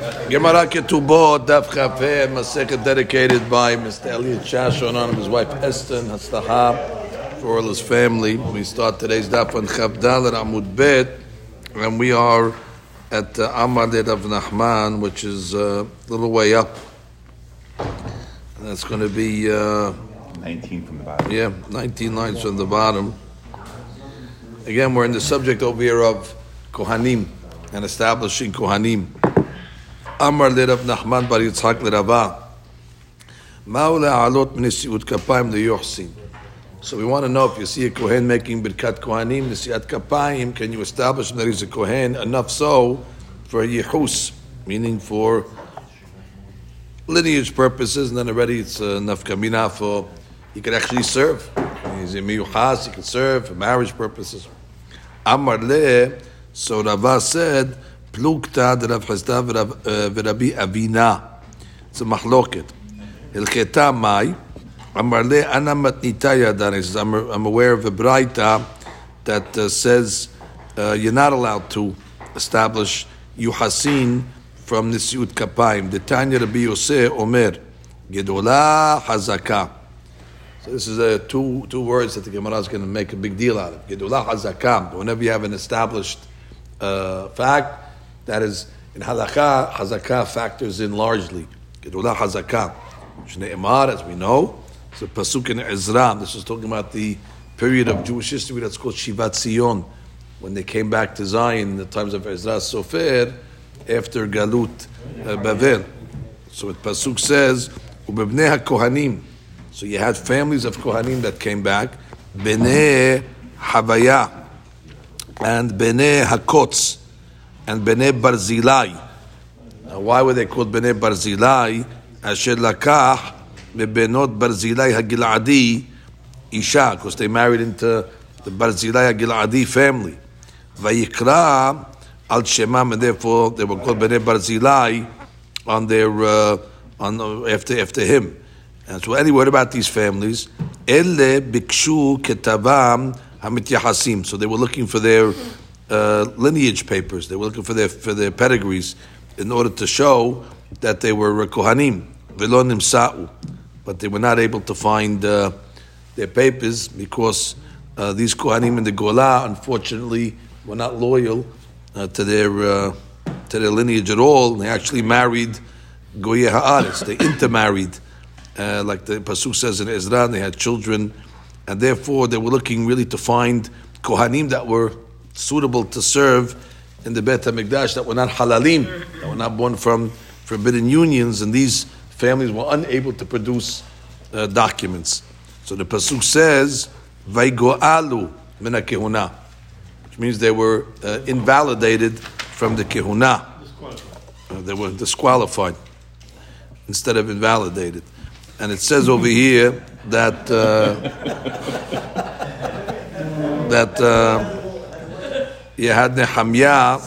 Gemara Ketubot, Daf Chafeh, Masechet dedicated by Mr. Elliot Shashon on his wife Esther and Hastaha for all his family. We start today's Daf on Chavdal at Amud Bet, and we are at uh, Amadet of Nachman, which is uh, a little way up. And that's going to be uh, 19 from the bottom. yeah, 19 lines from the bottom. Again, we're in the subject over here of Kohanim and establishing Kohanim. Le Rava. Ma'u le'alot m'nesiut kapayim le'yochsin. So we want to know if you see a Kohen making Birkat Kohanim, Nesiat Kapayim, can you establish that he's a Kohen enough so for Yehus, meaning for lineage purposes, and then already it's enough kamina for he could actually serve. He's a miyuchas, he could serve for marriage purposes. Amar le, so Rava said, plukta de Rav Chesda v'Rabbi Avina. It's a machloket. Hilcheta mai, Amar le, ana matnita yadan. He says, I'm, aware of a braita that uh, says uh, you're not allowed to establish yuhasin from nisiut kapayim. The Tanya Rabbi Yosef Omer, gedola hazaka. So this is uh, two two words that the Gemara is going to make a big deal out of. Gedulah hazakam. Whenever you have an established uh, fact, that is in halakha, hazakah factors in largely. Gedulah hazakam. Shnei Emar, as we know, it's a pasuk in Ezra. This is talking about the period of Jewish history that's called Shivat Zion, when they came back to Zion in the times of Ezra Sofer after Galut uh, Bavel. So the pasuk says, "Ubebnei haKohanim." So you had families of Kohanim that came back, Bnei Havaya, and Bnei Hakotz, and Bnei Barzilai. Now, why were they called Bnei Barzilai? Asher lakach bebenot Barzilai Hagiladi Isha, because they married into the Barzilai Hagiladi family. Vayikra al Shemam, and therefore they were called Bnei Barzilai on their uh, on after after him. And so, any word about these families? Ele bikshu ketavam hamityahasim. So they were looking for their uh, lineage papers. They were looking for their for their pedigrees in order to show that they were kohanim velo nimsa'u, but they were not able to find uh, their papers because uh, these kohanim in the Gola, unfortunately, were not loyal uh, to their uh, to their lineage at all. They actually married goye haaretz. They intermarried uh, like the pasuk says in Ezra, they had children, and therefore they were looking really to find kohanim that were suitable to serve in the Beit Hamikdash, that were not halalim, that were not born from forbidden unions, and these families were unable to produce uh, documents. So the pasuk says, "Vaygoalu min kehuna," which means they were uh, invalidated from the kehuna. Uh, they were disqualified instead of invalidated. And it says over here that uh, that uh, you had Nehemiah,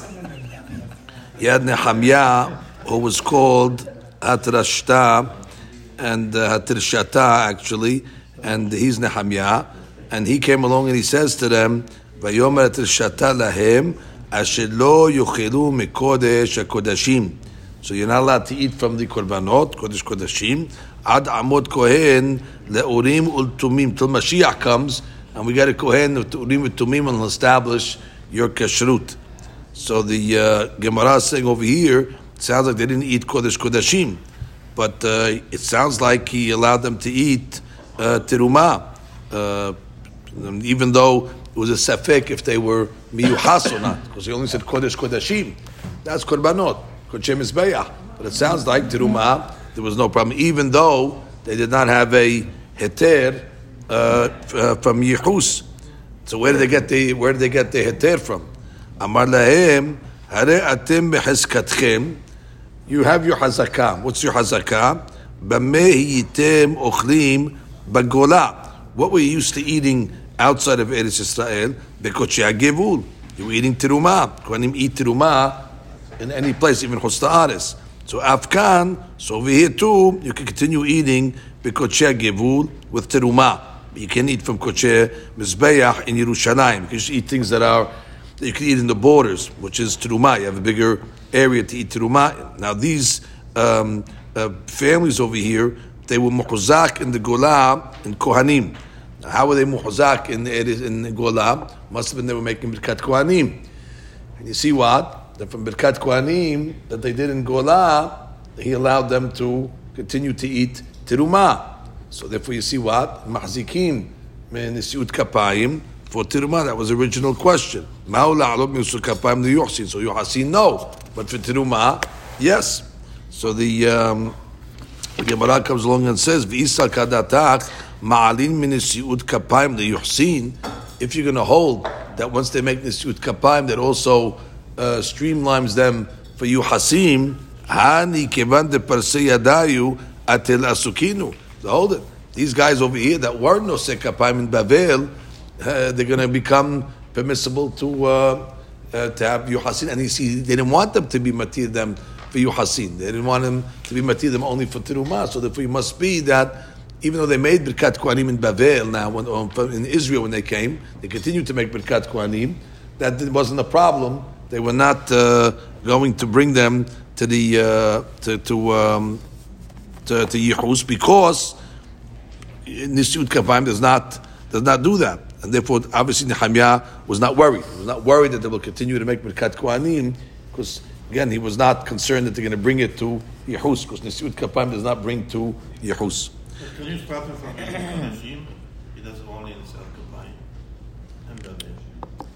you had Nehemiah who was called Hatrashta and uh, actually, and he's Nehemiah, and he came along and he says to them, "Vayomer Hatrishata lahem lo yuchilu mikodesh hakodashim." So you're not allowed to eat from the korbanot, kodesh kodashim, ad amot kohen le'urim ultumim till Mashiach comes, and we got a kohen with urim ultumim and establish your kashrut. So the uh, Gemara saying over here, sounds like they didn't eat kodesh kodashim, but uh, it sounds like he allowed them to eat uh, terumah, uh, even though it was a safek if they were miyuhas or not, because he only said kodesh kodashim. That's korbanot. Kodeshem is beiah. But it sounds like teruma there was no problem, even though they did not have a heter uh, uh, from Yehus. So where did they get the where did they get the heter from? Amar lahem, hare atem beheskatchem. You have your hazakah. What's your hazakah? Bameh yitem ochlim bagola. What were you used to eating outside of Eretz Israel? Bekochia gevul. You were eating terumah. Kohanim eat terumah in any place, even Chutz La'aretz. So Afkan, so over here too, you can continue eating Bekoche Gevul with Terumah. You can eat from Koche Mizbeach in Yerushalayim. You can just eat things that are that you can eat in the borders, which is teruma. You have a bigger area to eat teruma. Now these um, uh, families over here, they were muhuzak in the Gola in Kohanim. Now, how were they muhuzak in the in the Gola? Must have been they were making birkat Kohanim. And you see what? That from birkat Kohanim that they did in Gola, he allowed them to continue to eat teruma. So therefore, you see what mahzikim nisiut kapayim for teruma. That was the original question. Ma'ula alot nisiut kapayim the yochsin. So yochsin no, but for teruma, yes. So the um, Gemara comes along and says v'isa kadatak ma'alin min nisiut kapayim the yochsin. If you're going to hold that once they make nisiut kapayim, that also uh, streamlines them for you hasim. Hani kevan de parse yadayu atel asukinu. So hold it. These guys over here that weren't no sekapayim in Bavel, uh, they're going to become permissible to uh, uh, to have yuhasin. And you see, they didn't want them to be matir them for yuhasin. They didn't want them to be matir them only for teruma. So therefore, it must be that even though they made birkat kohanim in Bavel now, when, in Israel when they came, they continued to make birkat kohanim. That wasn't a problem. They were not uh, going to bring them to the uh, to to, um, to to Yehus because Nisiut Kapayim does not does not do that, and therefore obviously Nehemiah was not worried. He was not worried that they will continue to make Birkat Kohanim because again he was not concerned that they're going to bring it to Yehus because Nisiut Kapayim does not bring to Yehus. Can you stop him from He does only in Nisiut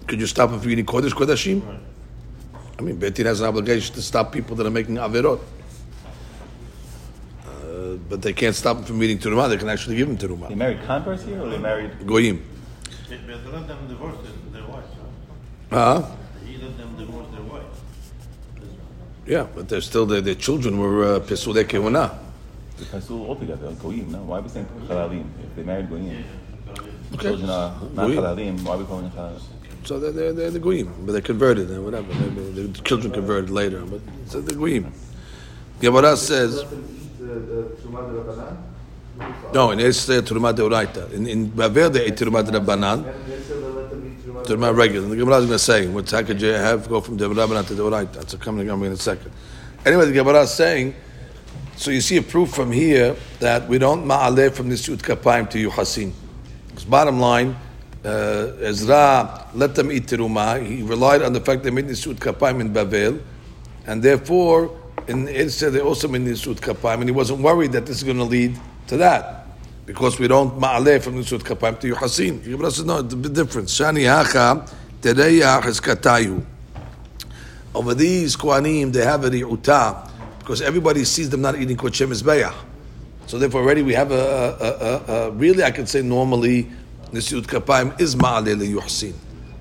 Could you stop him from eating Kodesh Kodashim? Right. I mean, Beit Din has an obligation to stop people that are making averot. But they can't stop them from eating teruma. They can actually give them They married converts here, or they married? Goyim. They, they let them divorce their, their wives. Huh? He let them divorce their wives. Yeah, but they're still their, their children were uh, pesule kehuna. They pursue altogether, goyim. No, why are we saying chalalim? If they married goyim, Okay. children are not Goyim. chalalim. Why are we calling them chalalim? So they're, they're, they're the goyim, but they're converted and whatever. Maybe the children converted later, but so the goyim. Gemara says. No, in Esther Turma Deoraita. In in Bavel they ate Turma Rabbanan. Turma regular. And the Gemara is going to say, what how could you have go from Rabbanan to Deoraita? That's a coming in a second. Anyway, the Gemara is saying, so you see a proof from here that we don't ma'aleh from this Yud Kapayim to Yuhasin. Because bottom line, uh, Ezra let them eat teruma. He relied on the fact they made nisut kapayim in Bavel, and therefore in Eretz they also made nisut kapayim, and he wasn't worried that this is going to lead to that because we don't ma'aleh from nisut kapayim to yuhasin. Gemara says no, it's a bit different. Shani hacha tereyah heskatayu. Over these kohanim, they have a ri'uta because everybody sees them not eating kochem mizbeach. So therefore, already we have a, a, a, a really, I could say normally, Nisiut Kapayim is Ma'aleh Yuhsin.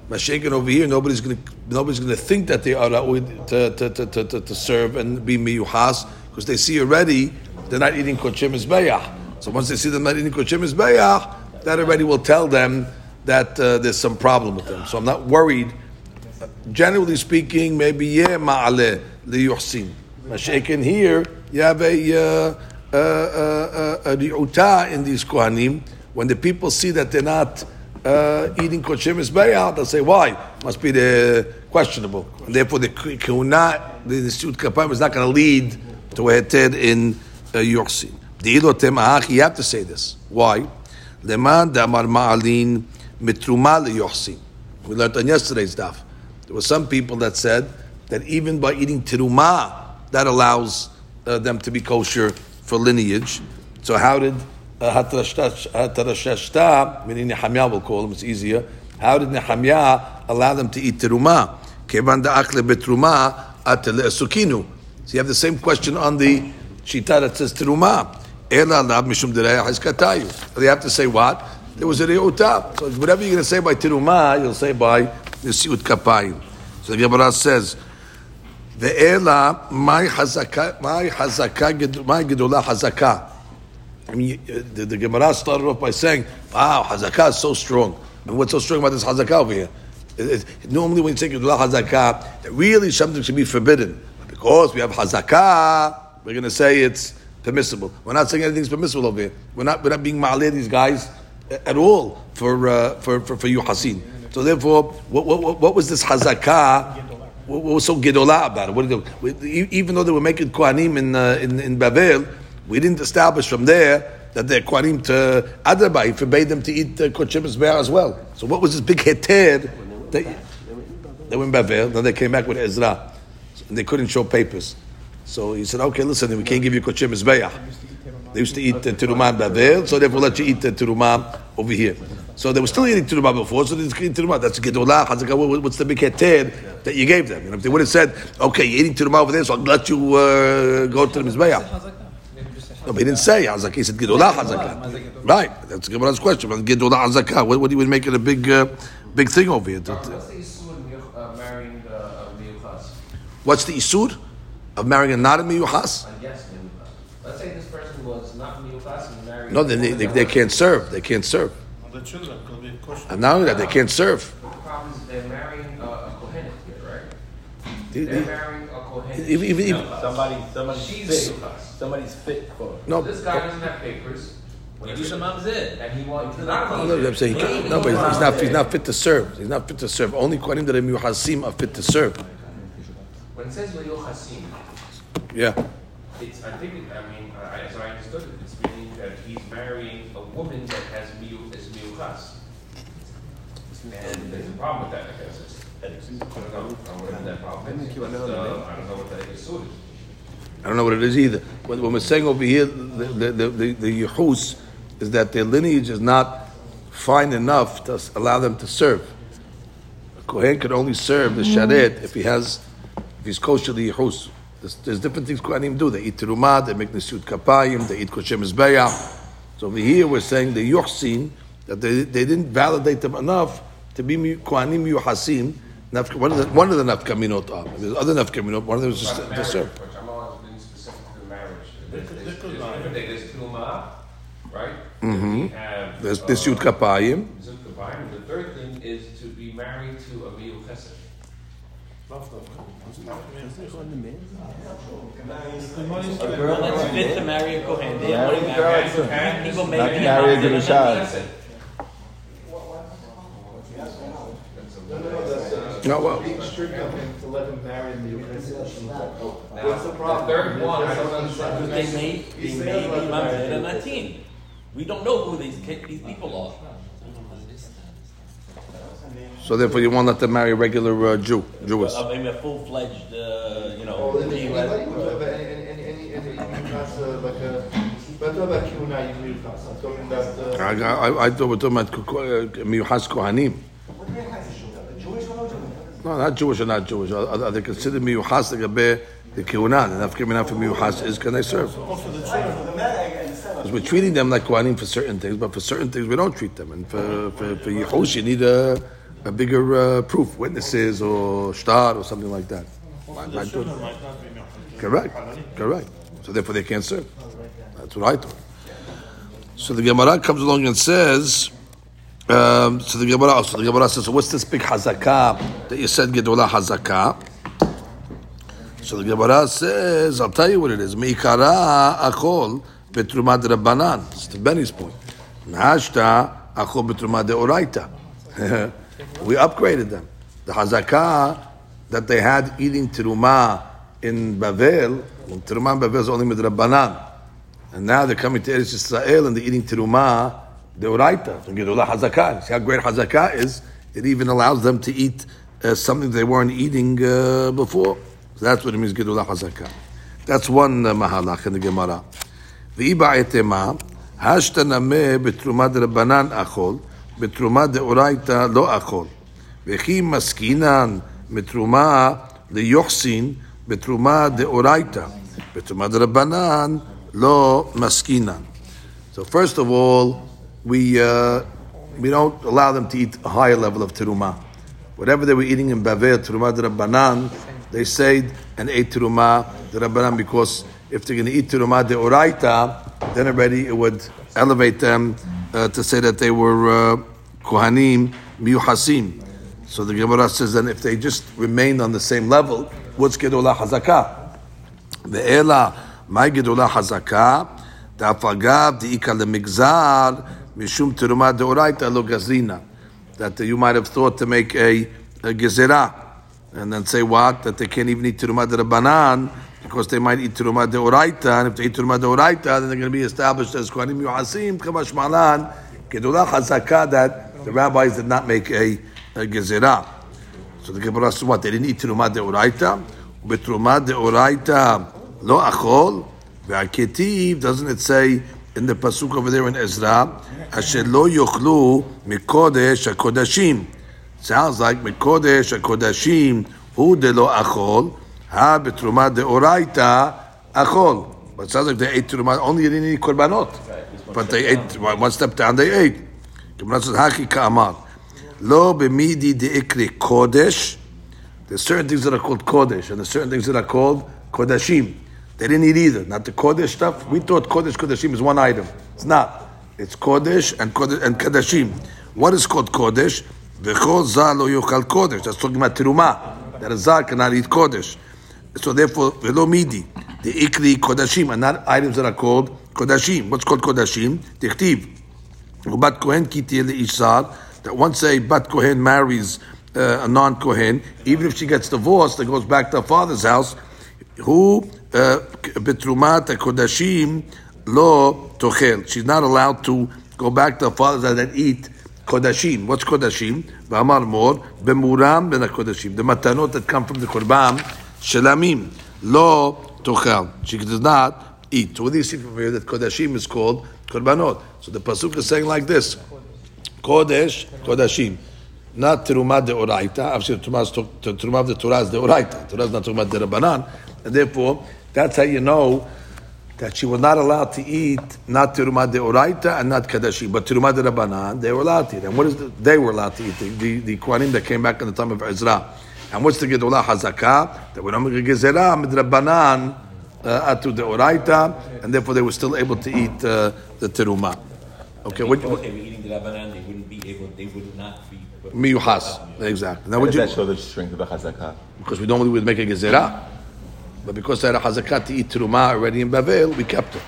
Mashaken over here, nobody's going to nobody's going to think that they are to, to, to, to, to, serve and be miyuhas because they see already they're not eating kochim mizbeach. So once they see them not eating kochim mizbeach, that already will tell them that uh, there's some problem with them. So I'm not worried. Generally speaking, maybe yeah ma'aleh liyuhsin. Mashaken here, you have a uh, uh, uh, uh, in these kohanim. When the people see that they're not uh, eating kosher mizbeah, they'll say, "Why? Must be the questionable." And therefore, the kahuna, the nisiut kapayim, is not going to lead to a heter in uh, yorsin. You have to say this. Why? Leman damar ma'alin mitruma leyorsin. We learned on yesterday's daf. There were some people that said that even by eating tiruma, that allows uh, them to be kosher for lineage. So how did Hatarashashta, meaning Nehemiah will call him, it's easier. How did Nehemiah allow them to eat teruma? Kevan da'akle betruma atele esukinu. So you have the same question on the shita that says teruma. Ela lab mishum haskatayu. They have to say what? There was a re'uta. So whatever you're going to say by teruma, you'll say by nisiut kapayim. So the Gemara says, Ve'ela, my hazaka, my gedolah hazaka. I mean, uh, the, the Gemara started off by saying, wow, hazaka is so strong. And what's so strong about this hazaka over here? It- it- normally when you say gedolah hazaka, that really something should be forbidden. But because we have hazaka, we're going to say it's permissible. We're not saying anything's permissible over here. We're not, we're not being ma'aleh these guys at all for, uh, for, for, for you hasin. So therefore, what, what, what- was this hazakah? What, what was so gedolah about it? What did they, even though they were making kohanim in, uh, in in Babel, we didn't establish from there that they're kohanim to Adrabah. He forbade them to eat uh, kochim as well. So what was this big heter? They, they were in Then they came back with Ezra, and they couldn't show papers. So he said, "Okay, listen, we can't give you kochim mizbeach." They used to eat uh, terumah in Babel, so therefore let you eat uh, terumah over here. So they were still eating terumah before, so they just eat terumah. That's gedolah, hazakah. What- What's the big heter that you gave them? You know, if they would have said, "Okay, you're eating terumah over there, so I'll let you uh, go to the mizbeach." No, but he didn't say hazakah. He said gedolah hazakah. Right, that's Gemara's question. But gedolah hazakah. What, what do you make it a big, uh, big thing over here? What's the issue in uh, marrying uh, a miyuchas? What's the isur of marrying a not a miyuchas? Uh, yes. Let's say this person was not miyuchas and married. No, then they, they, they can't serve. They can't serve. The children could be kosher. And not only that, they can't serve. The problem is they're marrying a, a kohenet here, right? They- They're marrying Somebody, somebody's She's fit. miyuchas. Somebody's fit for. No, This guy doesn't have papers. You do some mamzer. And he wants, he's not a No, I'm saying he can't- no, but he's he's not. He's not fit to serve. He's not fit to serve. Only Kohanim that are miyuchasim are fit to serve. When it says miyuchasim, Yeah. it's, I think, it, I mean, I, as I understood it, it's meaning that he's marrying a woman that has miyu, is miyuchas. And there's a problem with that, I guess. I don't know, whatever that problem is. But, I don't know what that issue is. I don't know what it is either. When, when we're saying over here, the the the, the, the yuchus is that their lineage is not fine enough to allow them to serve. A kohen could only serve the mm-hmm. sharet if he has, if he's kosher the yuchus. There's, there's different things kohanim do. They eat terumah, they make nisut kapayim, they eat kosher mizbeah. So over here we're saying the yuchsin that they, they didn't validate them enough to be kohanim yuhasim. Naf- One of the one of the nafkaminot are. There's other nafkaminot. One of them is just But to serve. Which I'm always been specific to marriage. There's, could- there's, they there's could different lie. things. There's tulma, right? Mm-hmm. We have. There's uh, nisut kapayim. Kapayim. The third thing is to be married to a miyu chesed. A girl that's fit to marry a Kohen. They Marry only a girl marry that's- and people Not make to marry a good No, well, Being strict on him to let him marry in the What's the Now, the problem? third one, I don't understand. They may, they may be mamzer and latin. We don't know who these these people are. so therefore you won't let them marry a regular uh, Jew, Jewess. Uh, maybe a full fledged, uh, you know. Oh, then Jew. anybody who's over any, any, any, any, any class, uh, like a, but what about Kiuna, you need class, I'm talking about, I, uh. I, I thought we're talking about ko- uh, miyuchas kohanim. No, not Jewish or not Jewish. Are, are they considered miyuchas legabe the kiuna? The nafkamina for miyuchas is can they serve? Because we're treating them like kohanim for certain things, but for certain things we don't treat them. And for for, for you need a, a bigger uh, proof, witnesses or shtar or something like that. Correct, correct. So therefore they can't serve. That's what I thought. So the Gemara comes along and says, um, so the Gemara, so the Gemara says, so what's this big hazakah that you said gedolah hazakah? So the Gemara says, I'll tell you what it is. Meikara akol betrumad rabbanan. It's to Benny's point. Nashta akol betrumad deoraita. We upgraded them. The hazakah that they had eating terumah in Bavel, terumah in Bavel is only with rabbanan. And now they're coming to Eretz Israel and they're eating terumah deoraita. So gedolah hazakah. See how great hazakah is? It even allows them to eat uh, something they weren't eating uh, before. So that's what it means gedolah hazakah. That's one uh, mahalach in the Gemara. ואיבא אתמה, השתנמה בתרומה דרבנן אכול, בתרומה דאורייתא לא אכול. וכי מסכינן מתרומה ליוחסין בתרומה דאורייתא, בתרומה דרבנן לא מסכינן. So first of all, we uh, we don't allow them to eat a higher level of teruma. Whatever they were eating in Bavel, teruma de Rabbanan, they said and ate teruma de Rabbanan because if they're going to eat teruma deoraita, then already it would elevate them uh, to say that they were uh, kohanim miyuhasim. So the Gemara says then if they just remained on the same level, what's gedula hazaka? Ela, my gedula hazaka, the di'ika le'migzar, Mishum teruma deoraita lo gazina. That you might have thought to make a, a. And then say what? That they can't even eat teruma banan because they might eat teruma deoraita. And if they eat teruma deoraita, then they're going to be established as kohanim yuhasim kamash malan gedula chazaka that the rabbis did not make a, a. So the Gemara says what? They didn't eat teruma deoraita. Betruma deoraita lo achol. Ve'aketiv, doesn't it say in the pasuk over there in Ezra, asher lo yochlu mikodesh hakodashim. Sounds like mikodesh hakodashim hu de lo achol, ha betrumah de oraita achol. But sounds like they ate terumah, only didn't eat korbanot. But they ate, one step down they ate. Gemara says, haki ka'amar. Lo b'midi de'ikri kodesh. There's certain things that are called kodesh, and there's certain things that are called kodashim. They didn't eat either. Not the kodesh stuff. We thought kodesh kodashim is one item. It's not. It's kodesh and kodesh and. What is called kodesh? V'chol zah lo yochal kodesh. That's talking about terumah. That a zah cannot eat kodesh. So therefore, velo midi, the ikri kodashim, and not items that are called kodashim. What's called kodashim? Tichtiv. Ubat kohen ki tiyeh le'ishzar, that once a bat kohen marries uh, a non kohen, even if she gets divorced and goes back to her father's house, who uh, betrumat kodashim lo tochel. She's not allowed to go back to her father's house and eat kodashim. What's kodashim? V'amar mor bemuram ben kodashim. The matanot that come from the korban shelamim lo tochel. She does not eat. So what do you see from here that kodashim is called korbanot? So the pasuk is saying like this: Kodesh, Kodashim. Not Terumah de Oraita. Obviously, Terumah of the Torah is the Oraita. Torah is not Terumah de Rabbanan. And therefore, that's how you know that she was not allowed to eat not Terumah de Oraita and not Kadashim. But Terumah de Rabbanan, they were allowed to eat. And what is the, they were allowed to eat? The, the, the Kohanim that came back in the time of Ezra. And what's the Gedolah Hazakah? That when Amr Gezerah, Mid Rabbanan, uh, Atu de Oraita, and therefore they were still able to eat uh, the Terumah. Okay, what, Because they were eating the Rabbanan, they wouldn't be able, they would not be. Miyuhas. Exactly. Now, How would you, that show the strength of the chazakah? because we normally would make a gezerah, but because they had a hazakah to eat terumah already in Bavel, we kept it.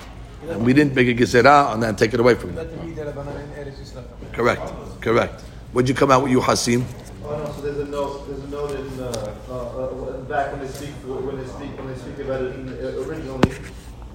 And we didn't make a gezerah and then take it away from them. Correct. Correct. Would you come out with you, Hasim? Oh no, so there's a note, there's a note in, uh, uh, uh, back when they speak, when they speak, when they speak about it in, uh, originally,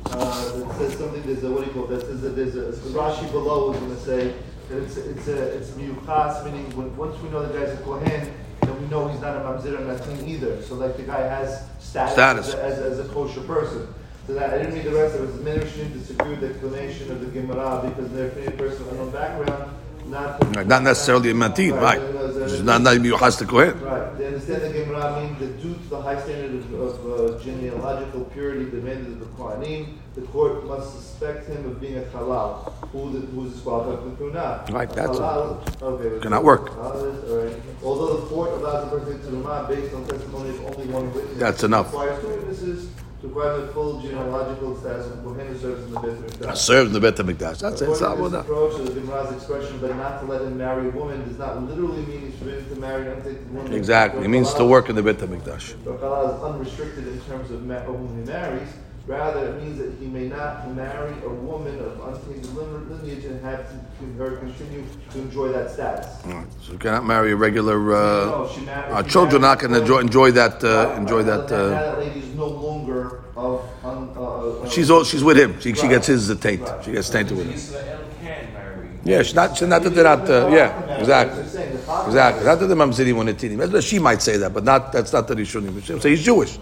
uh, it says something, there's a, what do you call it, there's a, there's a, Rashi below is gonna say that it's, a- it's a, it's miyuchas, meaning when, once we know the guy's a kohen, then we know he's not a mamzer and natin either, so like the guy has status, Status. As, a, as, as a kosher person. So that, I didn't read the rest, of it was Midrashim disagreed with the explanation of the Gemara, because they're a person with no background, not. Not necessarily a matin, right? It's not not Miyuhas to Kohen. Right. They understand the Gemara means that due to the high standard of, of uh, genealogical purity demanded of the Kohanim, the court must suspect him of being a halal, who the, who is disqualified from Kunah. Right, that's- halal. Okay. Cannot work. Halal right. Although the court allows the person to based on testimony of only one witness. That's enough. Requires two witnesses to the full genealogical status of Kohen serves in the Beit HaMikdash. Serves in the Bet HaMikdash. That's it. It's According to this approach to the Gemara's expression, but not to let him marry a woman, does not literally mean he's forbidden to marry an untainted woman. Exactly. It means to work in the Bet HaMikdash. But halal is unrestricted in terms of whom he marries. Rather, it means that he may not marry a woman of untainted lineage and have to, her continue to enjoy that status. All right. So you cannot marry a regular. Uh, No, she mar- our she children are not married- going to enjoy, enjoy that. Uh, enjoy Right, that. Now Uh, that lady is no longer of. Un, uh, uh, she's all, she's with him. She, she gets his uh, taint. Right. She gets tainted with him. Yisrael can marry. Yeah, she's not. She's not that they're not. Uh, yeah, exactly. Just saying, the father- Exactly. Not that the mamziri want to teach him. She might say that, but not. That's not the Rishonim. She say he's Jewish.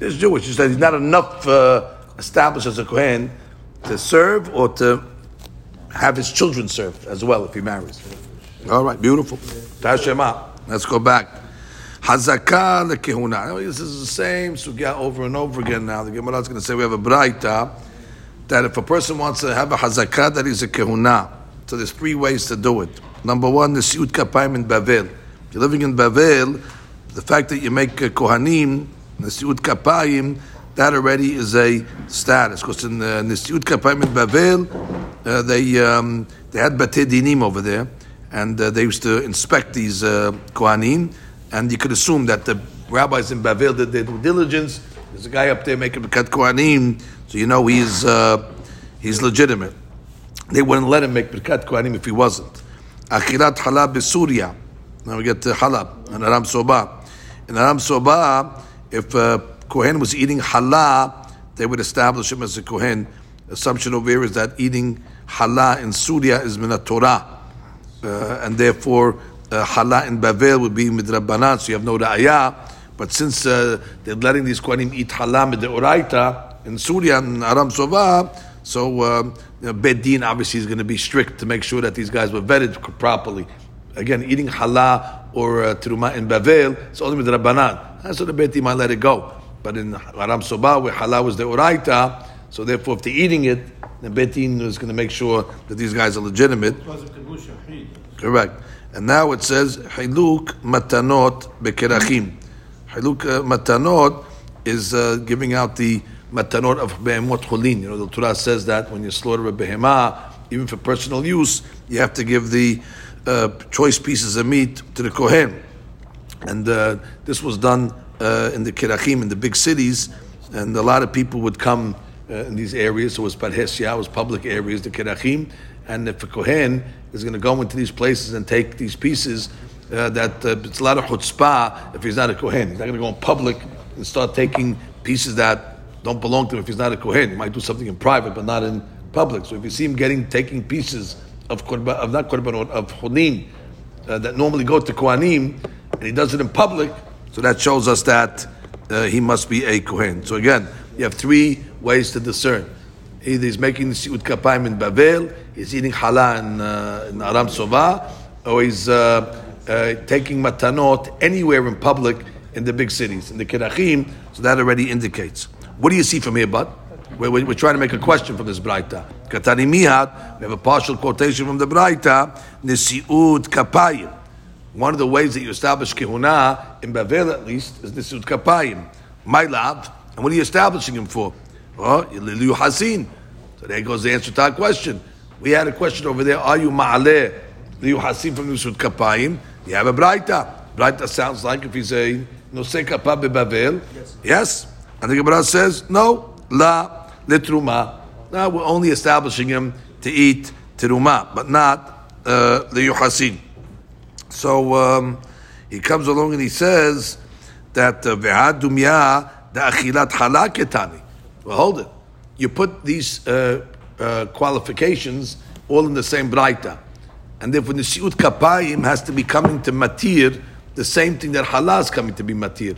He's Jewish. She said he's not enough uh, established as a kohen to serve or to have his children serve as well if he marries. All right, beautiful. Tashema. Let's go back. Hazakah lekehuna. This is the same sugya over and over again. Now the Gemara is going to say we have a braita that if a person wants to have a hazakah, that is a kehuna. So there's three ways to do it. Number one, the siut kapayim in Bavel. If you're living in Bavel, the fact that you make kohanim, the siut kapayim, that already is a status. Because in the, in the siut kapayim in Bavel, uh, they um, they had batei dinim over there, and uh, they used to inspect these uh, kohanim, and you could assume that the rabbis in Bavel did their due diligence. There's a guy up there making kat kohanim, so you know he's uh, he's legitimate. They wouldn't let him make Birkat Kohanim if he wasn't. Achirat halab is beSuria. Now we get to halab and aram soba. In aram soba, if a kohen was eating halal, they would establish him as a kohen. Assumption over here is that eating halal in Surya is min Torah, uh, and therefore uh, halal in Bavel would be midrabanan. So you have no ra'ayah. But since uh, they're letting these kohenim eat halal midoraita in Surya and aram soba, so um, you know, Bedin obviously is going to be strict to make sure that these guys were vetted properly. Again, eating halal or uh, teruma in Bavel, it's only with the Rabbanan. So the Beit might let it go. But in Aram Soba, where halal was the Uraita, so therefore if they're eating it, the Beit is going to make sure that these guys are legitimate. Correct. And now it says, Hiluk matanot bekerachim. Hiluk uh, matanot is uh, giving out the matanot of behemot cholin. You know, the Torah says that when you slaughter a behemah, even for personal use, you have to give the uh, choice pieces of meat to the kohen. And uh, this was done uh, in the kirachim, in the big cities, and a lot of people would come uh, in these areas. So it was parhesia, it was public areas, the kirachim. And if a kohen is going to go into these places and take these pieces, uh, that uh, it's a lot of chutzpah if he's not a kohen. He's not going to go in public and start taking pieces that don't belong to him if he's not a kohen. He might do something in private, but not in public. So if you see him getting taking pieces of korban, of not korban, of chodim uh, that normally go to kohanim, and he does it in public, so that shows us that uh, he must be a kohen. So again, you have three ways to discern. Either he's making siut kapayim in Bavel, he's eating halal in, uh, in Aram Sova, or he's uh, uh, taking matanot anywhere in public in the big cities, in the kirachim. So that already indicates. What do you see from here, bud? We're, we're, we're trying to make a question from this Braita. Katani Mihad, we have a partial quotation from the Braita, Nisiud Kapayim. One of the ways that you establish kihuna, in Bavel at least, is Nisiud Kapayim. My love, and what are you establishing him for? Oh, Lilu Hasin. So there goes the answer to our question. We had a question over there, are you Ma'aleh Liu Hasin from Nisiud Kapayim? You have a Braita. Braita sounds like if he's a Nosei Kapah Bavel. Yes. yes. And the Gemara says, no, la litruma. Now we're only establishing him to eat teruma, but not uh, the yuhasin. So um, he comes along and he says that ve'ad dumya the achilat halaketani. Well, hold it. You put these uh, uh, qualifications all in the same braita, and therefore the siut kapayim has to be coming to matir the same thing that halal is coming to be matir.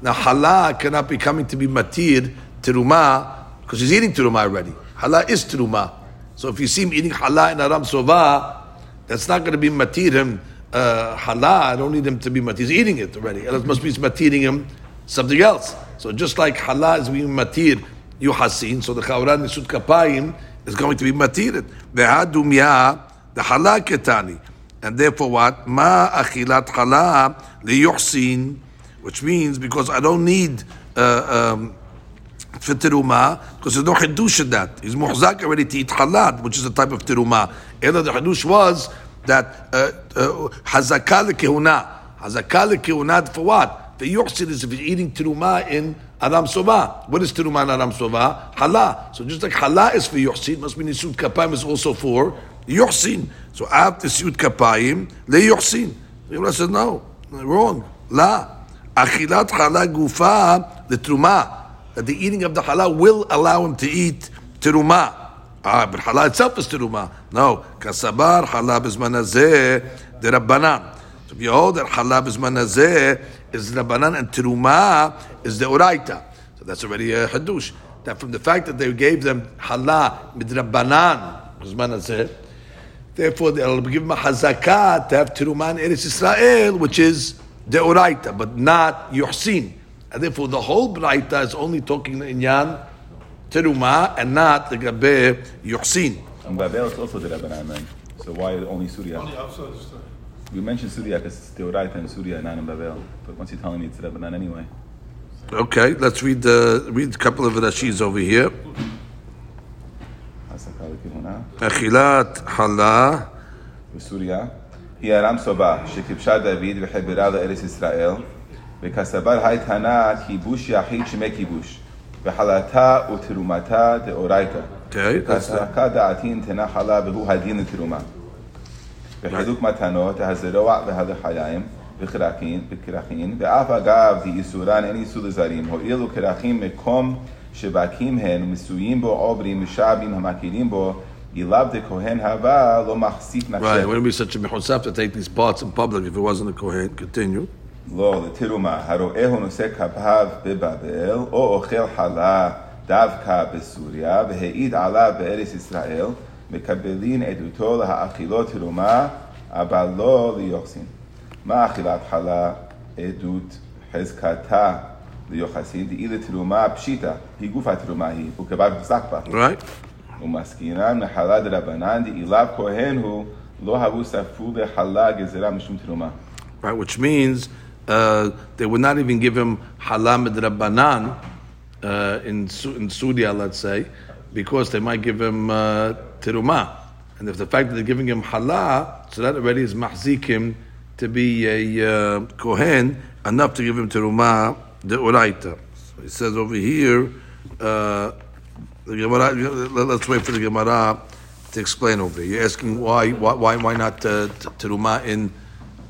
Now halal cannot be coming to be matir teruma because he's eating teruma already. Halal is teruma. So if you see him eating halal in Aram Sova, that's not going to be matir him uh, halal. I don't need him to be matir. He's eating it already. And it must be matiring him something else. So just like halal is being matir yuhasin, so the chawran nisut kapayim is going to be matired. Ve'adumya the halal ketani. And therefore what? Ma achilat halal liyuhsin, which means because I don't need uh, um, for teruma, because there's no chidush in that. He's muhzak already to eat halal, which is a type of teruma. And the chidush was that uh, uh, hazakah lekehuna. Hazakah lekehuna for what? The yuhsin is if he's eating teruma in Aram Sova. What is teruma in Aram Sova? Hala. So just like hala is for yuhsin, must be nisut kapayim is also for yuhsin. So after nisut kapayim, le yuhsin. The Gemara says no, wrong. La. Achilat hala gufa the truma. That the eating of the halal will allow him to eat teruma. Ah, but halal itself is teruma. No. Kasabar halal bizmanazeh the rabbanan. So if you hold that halal bizmanazeh is rabbanan and teruma is the oraita. So that's already a hadush. That from the fact that they gave them halal midrabbanan bizmanazeh, therefore they'll give them a hazakah to have teruma in Eretz Israel, which is the oraita, but not yuhsin. And therefore, the whole Braita is only talking the inyan teruma and not the gabe yuhsin. And Babel is also the Rabbanan, right? So why only Surya? Only outside the state. We mentioned Surya because it's Deoraita and Surya, not in Babel. But once you're telling me it's Rabbanan anyway. Okay, let's read the read a couple of Rashis over here. Hasakah lekihuna. Achilat hala וסוריה, היא ארם סובה, שכבשה דוד וחיברה לארץ ישראל, וכסבר היית הנה כיבוש יחיד שמי כיבוש, וחלתה ותרומתה דאורייתא. Okay, that's כסרקה דעתין תנה חלה והוא הדין לתרומה. בחילוק מתנות, הזרוע והלחיים, וכרכין, וכרכין, ואף אגב דאיסורן אין איסור לזרים, הואילו כרכים מקום שבקים הן ומסויים בו עוברים משעבים המכירים בו, אילאו דכהן הווה לא מחזיק Right, it נחשב. wouldn't be such a mechusaf to take these parts in public if it wasn't a Kohen. Continue. לא, לתרומה, הרואהו נושא כפיו בבבל, או אוכל חלה דווקא בסוריה, והעיד עליו בארץ ישראל, מקבלין עדותו להאכילו תרומה, אבל לא ליוחסין. מה אכילת חלה? עדות חזקתה ליוחסין, דאי לתרומה פשיטה, היא גוף התרומה היא, וכבב זקבה. Right? ומסכינן נחלה דרבנן, דאילב כהן הוא, לא הבו ספרו בחלה גזירה משום תרומה. Right, which means uh, they would not even give him halam rabbanan uh, in in Sudia, let's say, because they might give him uh, teruma. And if the fact that they're giving him halah, so that already is mahzikim to be a uh, kohen enough to give him teruma the uraita. So he says over here, uh, the Gemara. let- Let's wait for the Gemara to explain over here. You're asking why why why, not uh, teruma in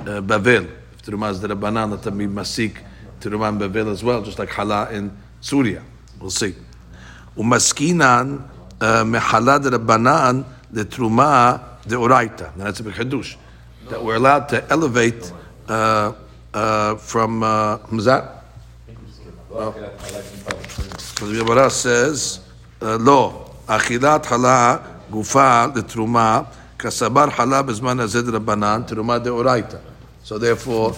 uh. If Teruma is the Rabbanan, let them be Masik Teruma in Bavel as well, just like Hala in Syria. We'll see. Umaskinan uh, mehala de Rabbanan the Truma de Oraita. Now that's a big hadush. That we're allowed to elevate uh, uh, from uh, that? So the Gemara says, uh, Lo, achilat hala gufa letruma, kasabar hala bezman azed rabbanan, de oraita. So therefore,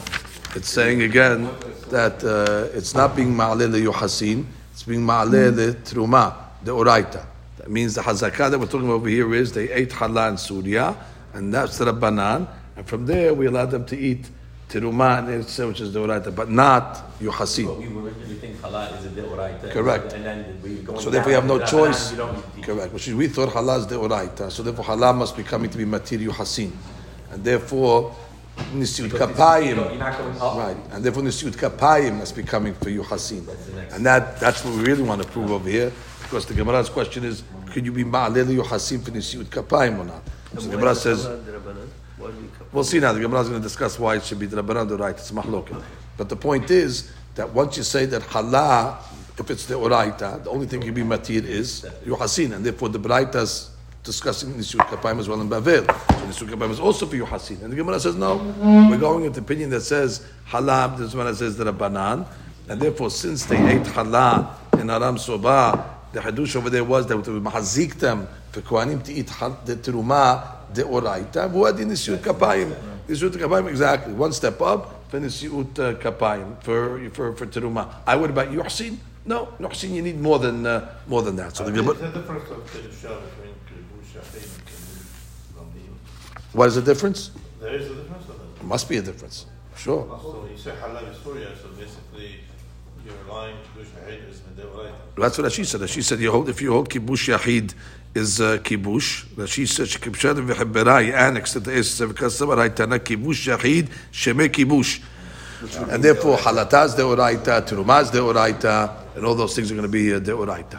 it's saying again that uh, it's not being ma'aleh le yuhasin, it's being ma'aleh le truma the oraita. That means the hazakah that we're talking about over here is they ate hala in Surya, and that's the rabbanan, and from there we allowed them to eat teruma and Eretz, which is the oraita, but not yuhasin. We originally think halal is a deoraita. Correct. And then we go. So therefore, you have no choice. Correct. Which is we thought halal is the oraita. So therefore, halal must be coming to be material hasin, and therefore nisiut kapayim. You're not going up. Right, and therefore nisiut kapayim must be coming for you hasin, and that that's what we really want to prove over here, because the Gemara's question is, could you be ma'alel you hasin for nisiut kapayim or not? So the Gemara says. We'll see now. The Gemara is going to discuss why it should be the Rabbanan the right. It's mahloket. But the point is that once you say that halal, if it's the oraita, the only thing you be matir is yuhasin, and therefore the braita is discussing Nisur Kapayim as well in Bavel. So Nisur Kapayim is also for you Hasin. And the Gemara says, no, we're going into the opinion that says halab, The Gemara says that a banan. And therefore, since they ate halal in Aram Soba, the Hadush over there was that it was mahazik them for Kohanim to eat the Teruma de Oraita. What in Nisur Kapayim? Nisur Kapayim, exactly. One step up for Nisur uh, Kapayim, for, for, for Teruma. I would about Yuhsin? No, Nuhsin, you need more than, uh, more than that. So the Gemara what is the difference? There is a difference. There must be a difference. Sure. So you say halal is Surya, so basically you're relying Kibush Yachid is Mideoraita. That's what she said. She said you hold, if you hold kibush yahid is uh, kibush. She said shekibshad v'chebera, he annexed it Esav v'kasavar haytana kibush yahid sheme kibush. And therefore halataz deoraita, terumaz deoraita, and all those things are going to be uh, deoraita.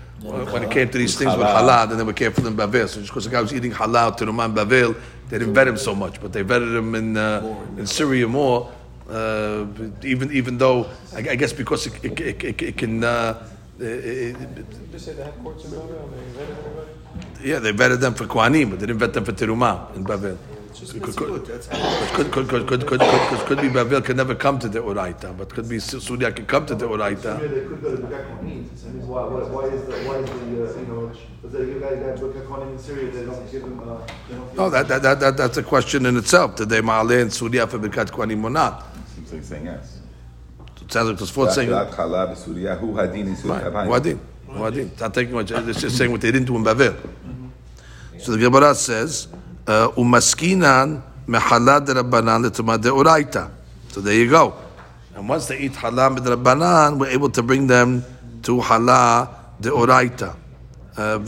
when, when it came to these things with halal than they were careful in Bavel. So just because the guy was eating halal to Roman Bavel, they didn't vet him so much, but they vetted him in uh, in Syria more. Uh, even even though I, I guess because it, it, it, it, it can. Uh, it, it, yeah, they vetted them for Kohanim, but they didn't vet them for Terumah in Bavel just could, could, could, could, could, could, could, be Bavel can never come to the Uraita, but could be Surya can come to the Uraita. No, that, that, that, that that's a question in itself. Did they Ma'aleh and Surya for Birkat Kohanim or not? Seems like saying yes. It sounds like the fourth saying. Who hadin Who hadin? Who not taking much. It's just saying what they didn't do in Bavel. So the Gemara says. Uh, umaskinan mehalad rabbanan l'tumah deoraita. So there you go. And once they eat halal rabbanan, we're able to bring them to halah deoraita. Uh,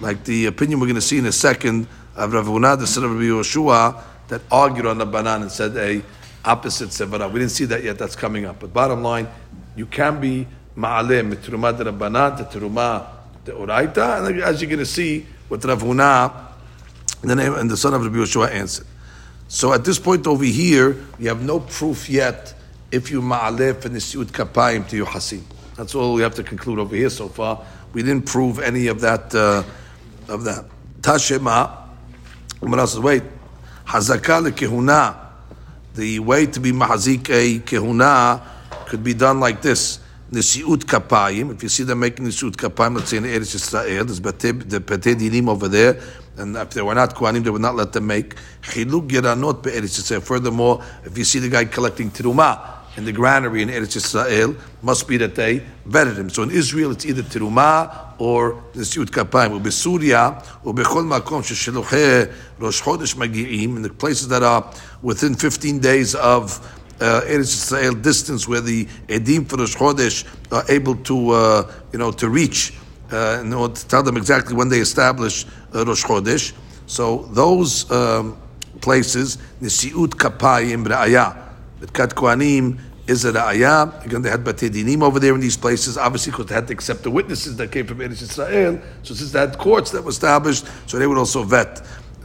like the opinion we're going to see in a second of Ravuna, the son of Rabbi that argued on the banan and said a opposite sevara. We didn't see that yet. That's coming up. But bottom line, you can be maaleh mitrumah de rabbanan, to de oraita, and as you're going to see with Ravuna, the name and the son of Rabbi Yehoshua answered. So at this point over here, you have no proof yet if you ma'aleh for nisiut kapayim to your hasim. That's all we have to conclude over here so far. We didn't prove any of that. Uh, of that. Tashema. Gemara says, wait. Hazaka lekehuna. The way to be mahazik a kehuna could be done like this. Nesiut Kapayim. If you see them making Nesiut Kapayim, let's say in Eretz Yisrael, there's the Batei Dinim over there, and if they were not Kohanim, they would not let them make Chiluk Geranot Be'eretz Yisrael. Furthermore, if you see the guy collecting Tiruma in the granary in Eretz Yisrael must be that they vetted him. So in Israel, it's either Tiruma or Nesiut Kapayim. Ubisuria, ubechol makom shesheluche rosh chodesh magi'im, in the places that are within 15 days of uh, Eretz Yisrael distance where the edim for Rosh Chodesh are able to, uh, you know, to reach, uh, in order to tell them exactly when they establish uh, Rosh Chodesh. So those um, places, nesiut kapayim ra'aya, but kat kohanim is a ra'aya. Again, they had batei dinim over there in these places, obviously because they had to accept the witnesses that came from Eretz Yisrael. So since they had courts that were established, so they would also vet.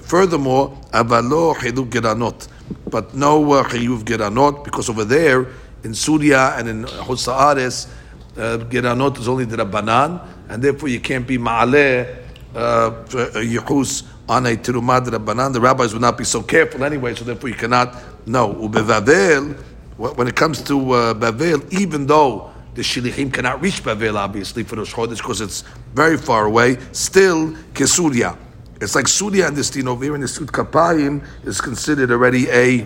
Furthermore, avalo chiluk geranot, but no uh, geranot because over there in Syria and in Haaretz, uh, geranot is only the rabbanan, and therefore you can't be ma'aleh uh, yichus on a terumah rabbanan. The rabbis would not be so careful anyway, so therefore you cannot. No, ubevavel. When it comes to uh, Bavel, even though the shilichim cannot reach Bavel, obviously for Rosh Chodesh because it's very far away, still kesuria. It's like Surya and this over here in the Sud Kapayim is considered already a,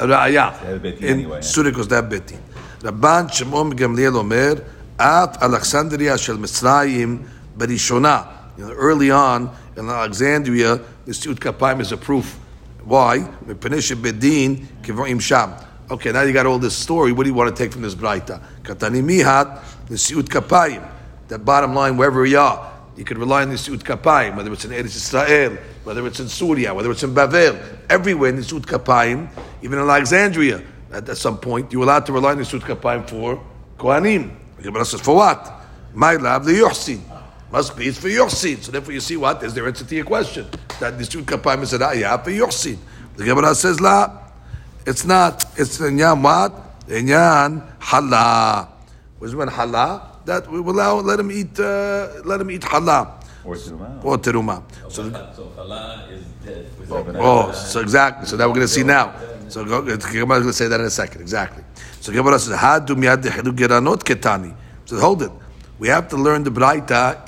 a ra'ayah. In Surya because that beti. Rabban Shimon Gamliel Omer, Af Alexandria Shel Mitzrayim Berishona. You know, early on in Alexandria, the Sud Kapayim is a proof. Why? Bedin Kivoim Sham. Okay, now you got all this story. What do you want to take from this braita? Katani mihat the nesiut kapayim. The bottom line, wherever we are, you could rely on nesiut kapayim, whether it's in Eretz Israel, whether it's in Syria, whether it's in Bavel, everywhere nesiut kapayim, even in Alexandria. At, at, some point, you're allowed to rely on nesiut kapayim for kohanim. The Gemara says, for what? My lab the yochsin. Must be it's for yochsin. So therefore, you see what is the answer to your question that nesiut kapayim is a ra'ayah for yochsin. The Gemara says, la. It's not. It's inyan what? Inyan hala. Was when hala that we will allow let him eat uh, let him eat hala or teruma. or teruma. So, so hala is dead. Oh, so exactly. So that we're going to see now. So Gemara is going to say that in a second. Exactly. So Gemara says, "Hadu miyad geranot ketani." So hold it. We have to learn the Braita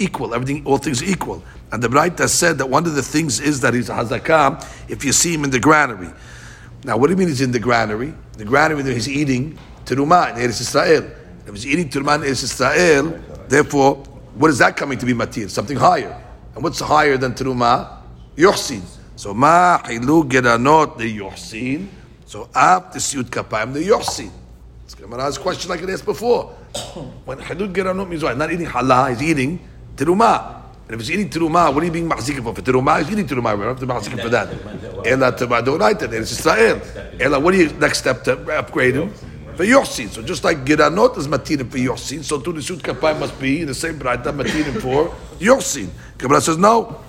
equal. Everything, all things equal. And the Braita said that one of the things is that he's a hazakah if you see him in the granary. Now, what do you mean he's in the granary? The granary that he's eating terumah in Eretz Israel. If he's eating in Eretz Israel, therefore, what is that coming to be matir? Something higher. And what's higher than terumah? Yochsin. So ma hilu geranot the yochsin. So ab the kapayim the yochsin. Gemara's question like I asked before. When hilul geranot means what? Not eating halal, he's eating terumah. And if he's eating terumah, what are you being machzikim for? For terumah, he's eating terumah. We don't have to machzikim for that. Ela terumah doraita, it's Israel. Ela, what are you next step to upgrade him? For yosin. So just like giranot is matirim for yosin, so too the sut kapay must be in the same braita matirim for yosin. Gemara says no.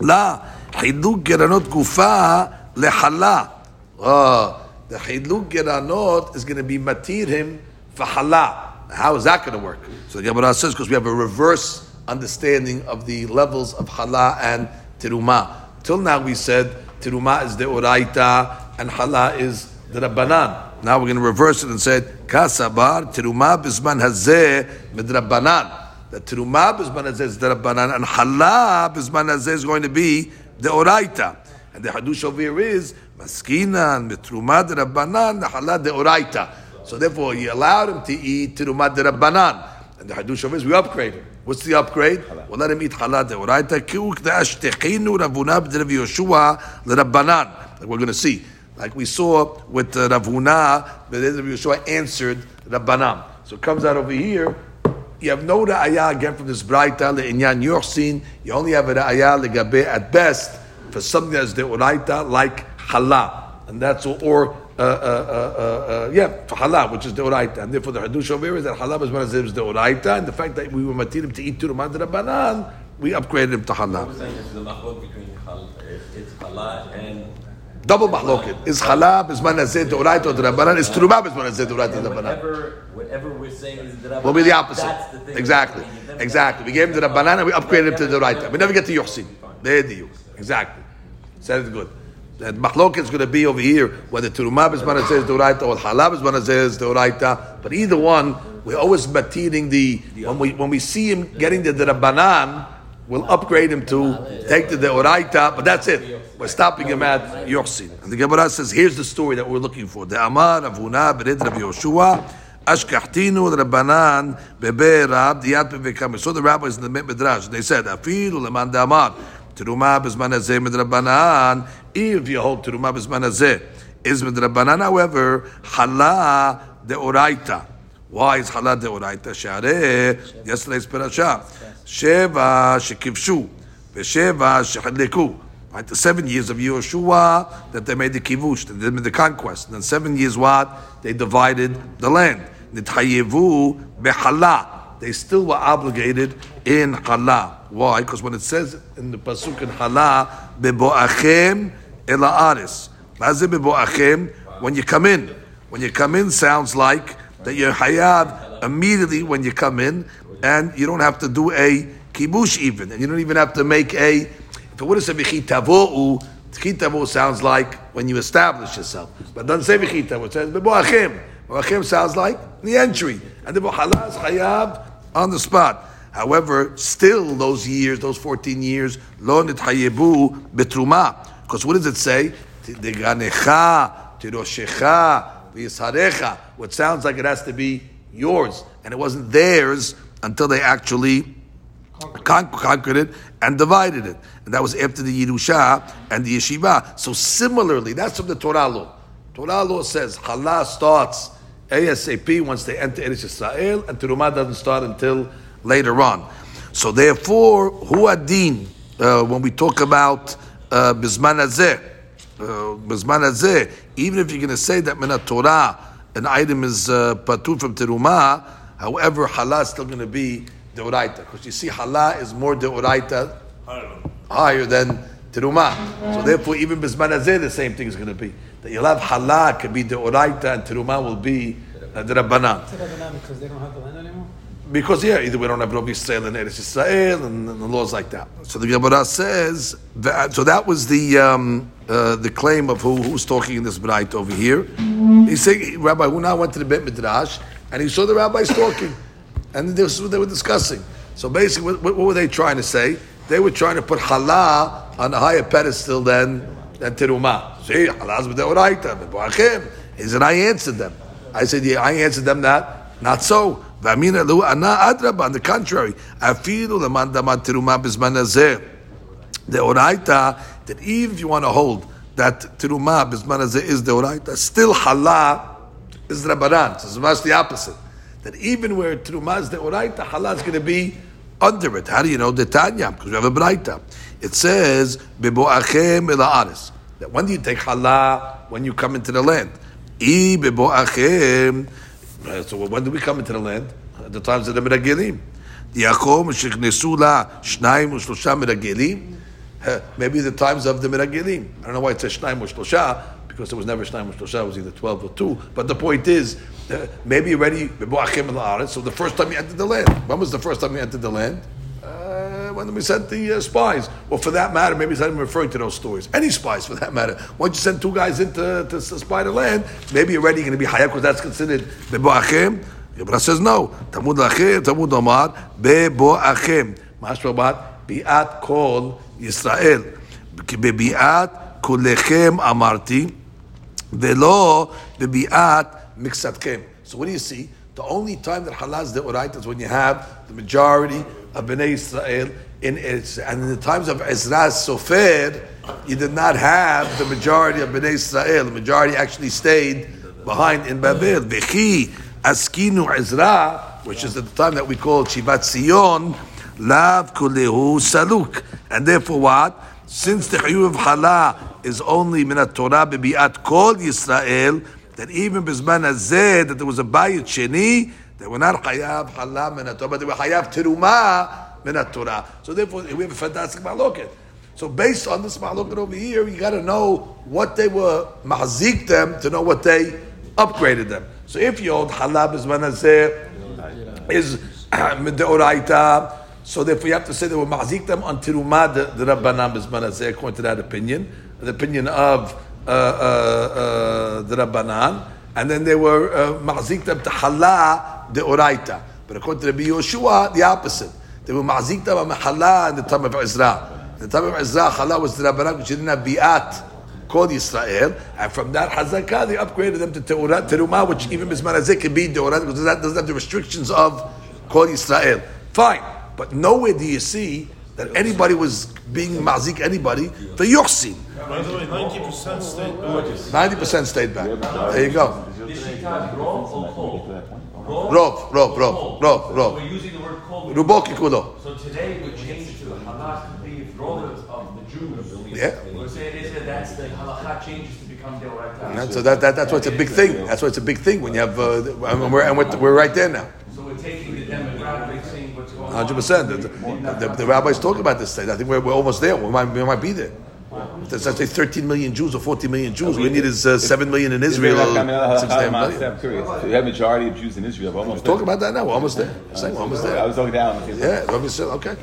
La hiduk giranot gufa lehala. Oh, the hiduk giranot is going to be matirim for hala. How is that going to work? So the Gemara says because we have a reverse understanding of the levels of hala and teruma. Till now we said teruma is the oraita and hala is the rabbanan. Now we're going to reverse it and say kasabar teruma bisman hazeh midrabbanan. The teruma bisman hazeh is the rabbanan and hala bisman hazeh is going to be the oraita. And the hadush over here is maskina and mitruma rabbanan the hala de oraita. So therefore, you allowed him to eat teruma de rabbanan. And the Hadush of is we upgrade him. What's the upgrade? We'll let him eat halal deoraita. Kiuk da'ashtechinu Ravuna b'Rav Yoshua l'Rabbanan. Like we're going to see. Like we saw with uh, Rav Huna, but then Rav Yoshua answered Rabbanan. So it comes out over here. You have no ra'ayah again from this Braita le'inyan yorsin. You only have a ra'ayah legabe at best for something that's the deoraita like halal, and that's all, or uh, uh, uh, uh, uh, yeah, for halal, which is the deoraita, and therefore the hadush over here is that halal is one of them is deoraita, and the fact that we were matirim to eat turumad rabbanan, we upgraded him to halal. was saying between hal, it's and Double mahloket is halal is manazeh deoraita or rabbanan is turumah is manazeh deoraita and rabbanan. whatever whatever we're saying is the Will be the opposite. That's the thing. Exactly. Exactly. We gave him the Rabbanan and we upgraded him to the Raita. We never get to Yochsin. There you. Exactly. Said it good. That Machlok is going to be over here, whether Turumah is Mana says the Raita or Halab is Mana says the Raita. But either one, we're always matining the, when we, when we see him getting the, the Rabbanan, we'll upgrade him to take the Deoraita, but that's it. We're stopping him at Yochsin. And the Gemara says, here's the story that we're looking for. The Amar, Avuna, Bered, Rav Yoshua, Ashkahtinu Rabbanan Bebe Rab Diyat Bevekam. So the rabbis in the Midrash they said Afilu Leman Damar Teruma Bezman Hazeh Mid Rabbanan. If you hold Teruma Bezman Hazeh is Mid Rabbanan, however, Hala Deoraita. Why is Hala Deoraita? Share yesterday's parasha. Sheva Shekivshu Vesheva Shechadleku. Right, the seven years of Yehoshua that they made the kivush, they made the conquest. And then seven years what? They divided the land. Nithayevu behala. They still were obligated in hala. Why? Because when it says in the pasuk in hala, beboachem elaaris. Beboachem. When you come in, when you come in, sounds like that you're hayab immediately when you come in, and you don't have to do a kibush even, and you don't even have to make a if it would have said v'chitavo'u, v'chitavo sounds like when you establish yourself. But doesn't say v'chitavo, it says b'bo'achim. B'bo'achim sounds like the entry. And the b'halah is chayav on the spot. However, still those years, those 14 years, lo nithayebu betruma. Because what does it say? Deganecha, tiroshecha, v'yisharecha. What sounds like it has to be yours. And it wasn't theirs until they actually con- conquered it and divided it. And that was after the Yerusha and the Yeshiva. So similarly, that's from the Torah law. Torah law says Halah starts ASAP once they enter Eretz Israel, and Terumah doesn't start until later on. So therefore, Hu Adin, uh, when we talk about uh, Bizman uh, Bizman even if you're going to say that Mina Torah, an item is uh, patur from Terumah, however, Halah is still going to be Deoraita. Because you see, Halah is more Deoraita higher than Terumah. So therefore, even Bizman Hazeh, the same thing is going to be. That you'll have Halah can be Deoraita and Terumah will be uh, the Rabbanah. because they don't have the land anymore? Because yeah, either we don't have Rob Yisrael and Eretz Yisrael and, and the laws like that. So the Gemara says that, so that was the um, uh, the claim of who who's talking in this bright over here. He's saying Rabbi Huna went to the Bet Midrash and he saw the rabbis talking, and this is what they were discussing. So basically, what, what were they trying to say? They were trying to put Halah on a higher pedestal than than Terumah. See, Halah's b'deoraita. He said, I answered them. I said, yeah, I answered them that. Not so. V'amina lu ana adraba. On the contrary, damat terumah bizman hazeh. The oraita that even if you want to hold that terumah bizman hazeh is the oraita, still halah is rabbanan. So it's much the opposite. That even where terumah is the oraita, halah is going to be under it. How do you know the tanya? Because we have a braita. It says beboachem elaaris. That when do you take halah when you come into the land? I beboachem. Uh, So when do we come into the land? At the times of the meragelim. Yakom shechnesu la shnayim u'shlosha meragelim. Uh, Maybe the times of the meragelim. I don't know why it says shnayim u'shlosha because there was never Shnayim Shlosha, it was either 12 or 2. But the point is, uh, maybe already, so the first time you entered the land. When was the first time you entered the land? Uh, when we sent the uh, spies. Well, for that matter, maybe I'm referring to those stories. Any spies, for that matter. Once you send two guys in to, to spy the land, maybe already you're going to be Hayek, because that's considered Beboachim. Gemara says no. Tamud Lachim, Tamud Omar, Beboachim. Mashrabat, Biat Kol Yisrael. Biat Kulechem Amarti. The law, the bi'at miksatkem. So what do you see? The only time that halal is deoraita is when you have the majority of Bnei Israel in it, And in the times of Ezra Sofer, you did not have the majority of Bnei Israel. The majority actually stayed behind in Babel. Vechi askinu Ezra, which is at the time that we call Shivat Sion, lav kulehu saluk. And therefore what? Since the chiyuv halah is only minat Torah bebiat kol Yisrael, that even bisman hazeh that there was a bayit sheni, they were not chayav halah minat Torah, but they were chayav teruma minat Torah. So therefore, we have a fantastic maloket. So based on this maloket over here, you got to know what they were mahzik them to know what they upgraded them. So if you hold halah bisman hazeh is midoraita. So therefore, you have to say they were mahzik them on tiruma the, rabbanan bisman hazeh according to that opinion, the opinion of uh, uh, uh, the rabbanan, and then they were uh, them to halah the oraita. But according to Rabbi Yoshua, the opposite. They were mahzik them on halah in the time of Ezra. In the time of Ezra, halah was the rabbanan which didn't have biat called Yisrael, and from that Hazakah they upgraded them to Teurah, Terumah, which even Bisman Hazek can be Teurah because that doesn't have the restrictions of called Yisrael. Fine, but nowhere do you see that anybody was being mazik anybody for Yochsin. By the way, ninety percent stayed back. Ninety percent stayed back. There you go. Rov? Rov, rov, rov, rov, we're using the word kol. Ruboki kulo. So today we changed to the halach to be of the Jews. Yeah. We're saying is that that's the halacha changes to become deoraita. And so that, that, that's why it's a big thing. That's why it's a big thing when you have, uh, and we're, and we're, we're right there now. So we're taking the demographic, seeing what's going on. Hundred percent. The, the, the rabbis talk about this thing. I think we're, we're almost there. We might, we might be there. There's let's say 13 million Jews or 14 million Jews. We need is uh, 7 million in Israel. Six, seven million. I'm curious. So you have majority of Jews in Israel. We're almost talking about that now. We're almost there. Saying we're almost there. I was talking down. Yeah, Rabbi said, okay.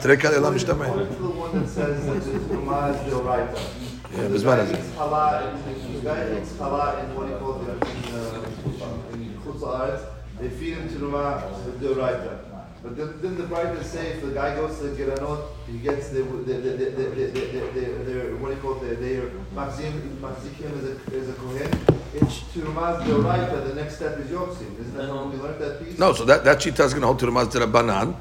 Today, Kali Elam Ishtameh. According to the one that says that the is the oraita. Yeah, The Bisman guy Hazeh. eats halal in- The guy eats halal in what he calls it, in, uh, Chutz They feed him Tumah the oraita. But then, the bride say, if The guy goes to Geranot. He gets the the the the the, the, the, the what do you call it? They are maxim maxikim is a as a kohen. It's to the deoraita. The next step is yotzim. Isn't that how we learned that piece? No, so that that shita is going to hold to tirumaz derabanan.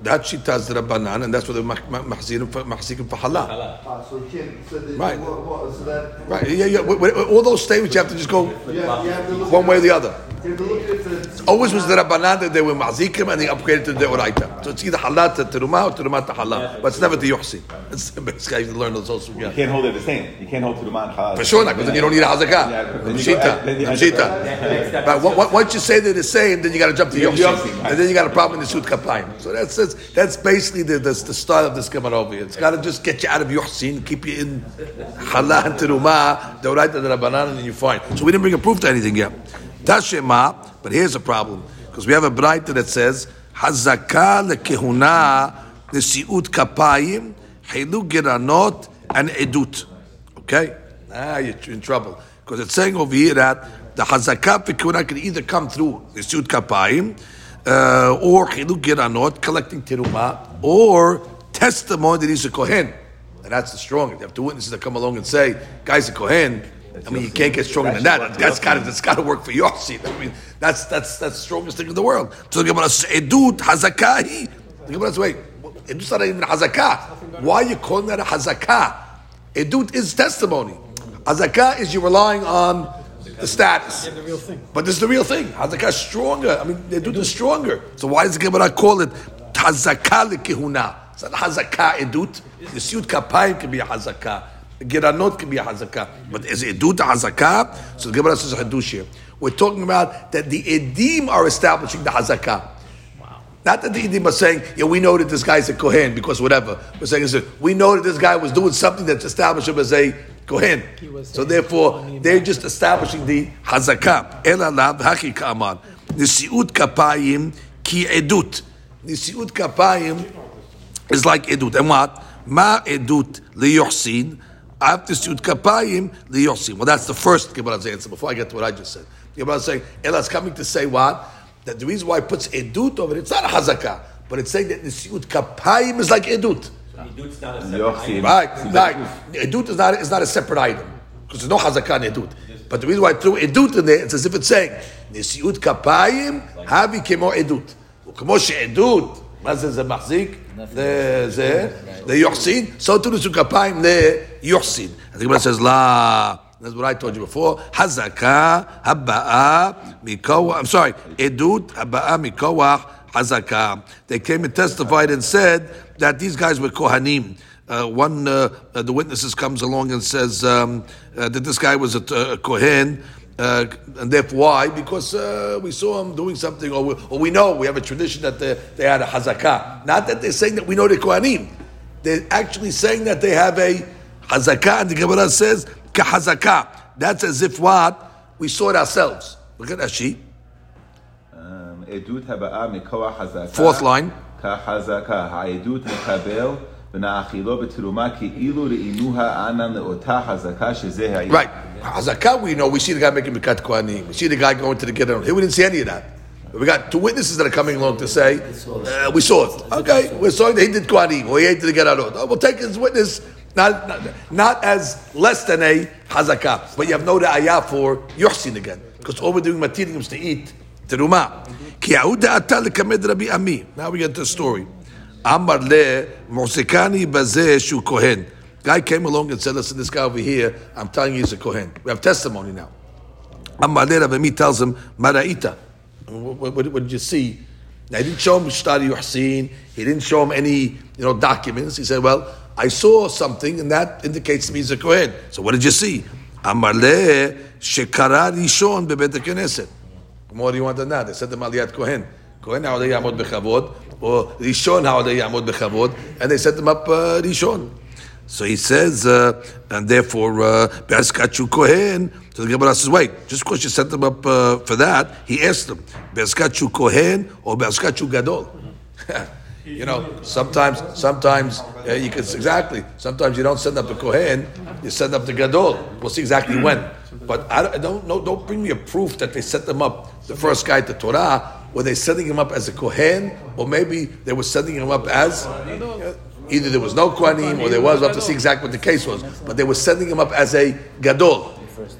That shita is the Rabbanan, and that's what they're mahzikim for mahzikim halal. So he so the, Right. what, what, so that, Right, yeah, yeah. wi- wi- All those statements, you have to just go yeah, you have to look one way or the other. You have to look at it Always was the Rabbanan that they were mahzikim and they upgraded to the Oraita. So it's either halal to terumah or terumah to halal. But it's never to yochsin. It's basically you learn those also. You can't hold it the same. You can't hold to the man halal. For sure not, because then you don't need a Yeah, hazakah. then you Shita. Shita. But on- on- once you say they're the same, then you got to jump to You yochsin. yochsin. And then you got a problem in the suit kapayim. So that's, that's, basically the, the, the style of this Gemara over here. It's got to just get you out of yochsin, keep you in halal and terumah, Oraita, the Rabbanan, and then you're fine. So we didn't bring a proof to anything yet. Tashema, but here's a problem. Because we have a Braita that says, Hazaka lekehuna nesiut kapayim, hilu geranot, and edut. Okay? Ah, you're in trouble. Because it's saying over here that the hazakah fikuna can either come through nesiut kapayim, uh, or hilu geranot, collecting teruma, or testimony that he's a kohen. And that's the strongest. You have two witnesses that come along and say, guy's a kohen. I mean, you can't get stronger than that. That's got to that's got to work for your seat. I mean, that's that's that's the strongest thing in the world. So the Gemara says, "Edut hazakahi." The Gemara says, "Wait, edut's not even hazakah. Why are you calling that a hazakah? Edut is testimony. Hazakah is you relying on the status. The real thing. But this is the real thing. Hazakah is stronger. I mean, they do the stronger. So why does the Gemara call it hazakah lekehuna? It's not hazakah edut. The suit kapayim can be a hazakah. The geranot can be a hazakah. But is edut a hazakah? So the Gemara says a hadush here. We're talking about that the edim are establishing the hazakah. Wow. Not that the Edim are saying, yeah, we know that this guy's a Kohen because whatever. We're saying, we know that this guy was doing something that's established him as a Kohen. So therefore, they're just establishing the Hazakah. Ela lav haki ka'aman. Nisiut kapayim ki edut. Nisiut kapayim is like edut. And what? Ma edut liyochsin. After nisiut kapayim liyochsin. Well, that's the first Gemara's answer before I get to what I just said. The Gemara is saying, Ela's coming to say what? That the reason why it puts edut over it, it's not a hazakah, but it's saying that nisiut kapayim is like edut. Edut's not a separate Yochsin. item. Right, Seems right. like- Edut is not, is not a separate item. Because there's no hazakah in edut. But the reason why I threw edut in there, it's as if it's saying, נשיאות כפיים, הבי כמו עדות. וכמו שעדות, מה זה, זה מחזיק? זה, זה, ליוחסין, so too נשיאות כפיים ליוחסין. אז הגמרא says, לא, that's what I told you before, חזקה הבאה מכוח, I'm sorry, עדות הבאה מכוח Hazakah. They came and testified and said that these guys were Kohanim. Uh, one, uh, uh the witnesses comes along and says um, uh, that this guy was a, a Kohen. Uh, and therefore, why? Because uh, we saw him doing something, or we, or we, know we have a tradition that they, they had a hazakah. Not that they're saying that we know the Kohanim. They're actually saying that they have a hazakah, and the Gemara says kahazakah. That's as if what we saw it ourselves. Look at that sheet. Fourth line. Right. hazaka. we know, we see the guy making Birkat Kohanim. We see the guy going to the Gidron. Here we didn't see any of that. We got two witnesses that are coming along to say, uh, we saw it. Okay, we saw that he did Kohanim, We ate the Gidron. Oh, we'll take his witness, not, not, not, as less than a hazaka, But you have no ayah for Yuhsin again. Because all we're doing, Matirim, is to eat Terumah. Rabbi Ami. Now we get the story. Mosekani bazeh shu kohen. Guy came along and said, listen, this guy over here, I'm telling you he's a kohen. We have testimony now. Amar le Rabbi tells him, maraita. What, what, what did you see? Now, he didn't show him Shtari Yuhsin. He didn't show him any, you know, documents. He said, well, I saw something, and that indicates to me he's a kohen. So what did you see? Amar le shekara bebet. What do you want than that? They said the Maliyat Kohen. Kohen how they yamod bechavod, or Rishon they yamod bechavod, and they set them up uh, Rishon. So he says, uh, and therefore, uh, Kohen. So the Gemara says, wait, just because you set them up uh, for that, he asked them, Be'askachu Kohen or Be'askachu Gadol. you know, sometimes, sometimes uh, you can exactly. Sometimes you don't send up the kohen, you send up the gadol. We'll see exactly when. But I don't, I don't bring me a proof that they set them up. The first guy to Torah, were they setting him up as a kohen, or maybe they were setting him up as either there was no kohanim or there was. We have to see exactly what the case was. But they were setting him up as a gadol.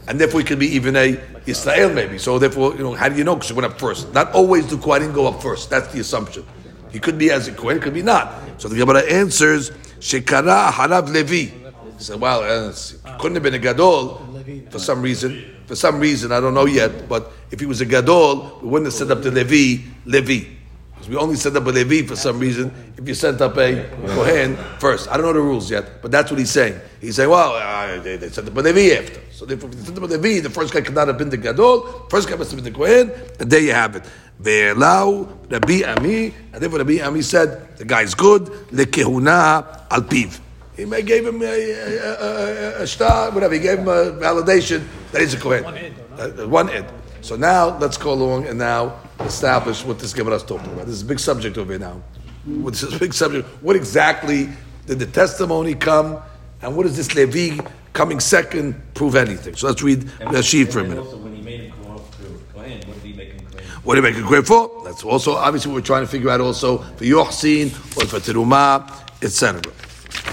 And therefore, he could be even a Israel, maybe. So, therefore, you know, how do you know? Because he went up first. Not always do Kohanim go up first. That's the assumption. He could be as a Kohen, could be not. So the Gemara answers, Shekara Harav Levi. He said, well, uh, couldn't have been a Gadol for some reason. For some reason, I don't know yet, but if he was a Gadol, we wouldn't have set up the Levi, Levi. Because we only set up a Levi for some reason if you sent up a Kohen first. I don't know the rules yet, but that's what he's saying. He's saying, well, uh, they, they sent up a Levi after. So if you sent up a Levi, the first guy could not have been the Gadol, first guy must have been the Kohen, and there you have it. Ve'elau Rabbi Ami, and therefore Rabbi Ami said, the guy's good, lekehuna al piv. He may gave him a, a, a, a, a star, whatever. He gave him a validation that he's a Kohen. One ed, Uh, one ed. So now let's go along and now establish what this Gemara is talking about. This is a big subject over here now. This is a big subject. What exactly did the testimony come, and what does this Levi coming second prove anything? So let's read the sheet for a minute. also, when he made him come off to Kohen, what did he make him Kohen? What do you make a great for? That's also obviously what we're trying to figure out also for Yochsin or for Terumah, etc.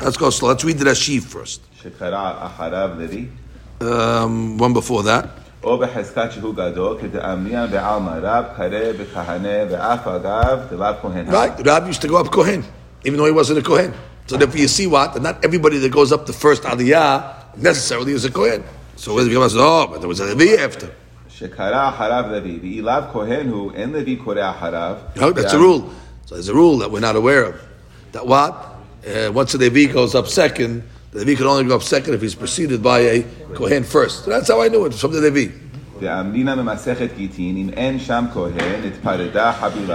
Let's go slow. Let's read the Rashi first. שקרא אחריו לוי, Um, one before that. או בחזקת שהוא גדול, כדאמרינן בעלמא רב, קרא וכהנה, ואף אגב, דלאו כהן. Right, Rab used to go up Kohen, even though he wasn't a Kohen. So therefore you see what? That not everybody that goes up the first Aliyah necessarily is a Kohen. So where the Gemara says, oh, but there was a Levi after. שקרא אחריו לוי, ואילאו כהן הוא, אין לוי קורא אחריו. No, that's a rule. So there's a rule that we're not aware of. That what? uh, once the Levi goes up second, the Levi can only go up second if he's preceded by a Kohen first. So that's how I knew it, from the Levi.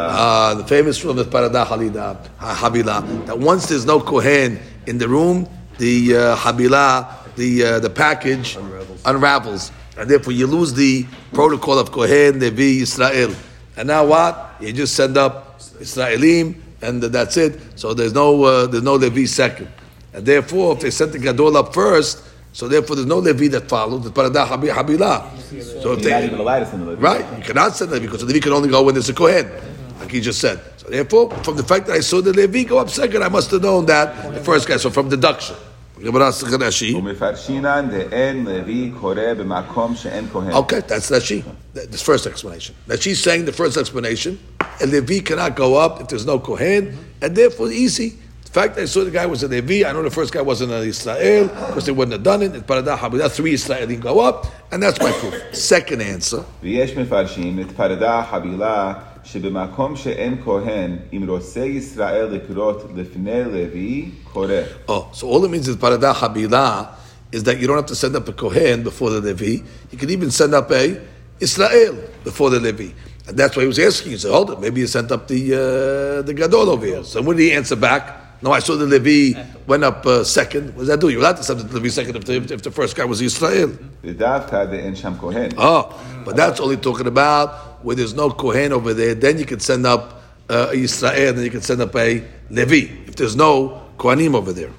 Uh, the famous rule of Parada Halida, Habila, that once there's no Kohen in the room, the uh, Habila, the, uh, the package unravels. unravels. And therefore you lose the protocol of Kohen, Levi, Israel. And now what? You just send up Israelim, and that's it. So there's no, uh, there's no Levi second. And therefore, if they sent the Gadol up first, so therefore there's no Levi that follows, the Parada Habi- Habila. So if they, even allowed to send the Levi. Right, you cannot send Levi because the Levi can only go when there's a Kohen, like he just said. So therefore, from the fact that I saw the Levi go up second, I must have known that the first guy. So from deduction, Okay, that's Rashi. This first explanation. that she's saying the first explanation, and Levi cannot go up if there's no Kohen, and therefore easy. The fact that I saw the guy was a Levi, I know the first guy wasn't an Israel, because they wouldn't have done it. Paradah Hamidah, three Israelim go up, and that's my proof. Second answer. ויש מפרשים את פרדה חבילה שבמקום שאין כהן, אם רוצה ישראל לקרות לפני לוי, קורא. Oh, so all it means is Paradah Habilah is that you don't have to send up a Kohen before the Levi. You can even send up a Israel before the Levi. And that's why he was asking. He said, hold it, maybe you sent up the uh, the Gadol over here. So when did he answer back? No, I saw the Levi went up uh, second. What does that do? You're allowed to send the Levi second if the, if the first guy was Israel. ודווקא דאין שם כהן. Oh, but that's only talking about where there's no Kohen over there, then you could send up uh, Yisrael, then you could send up a Levi, if there's no Kohanim over there.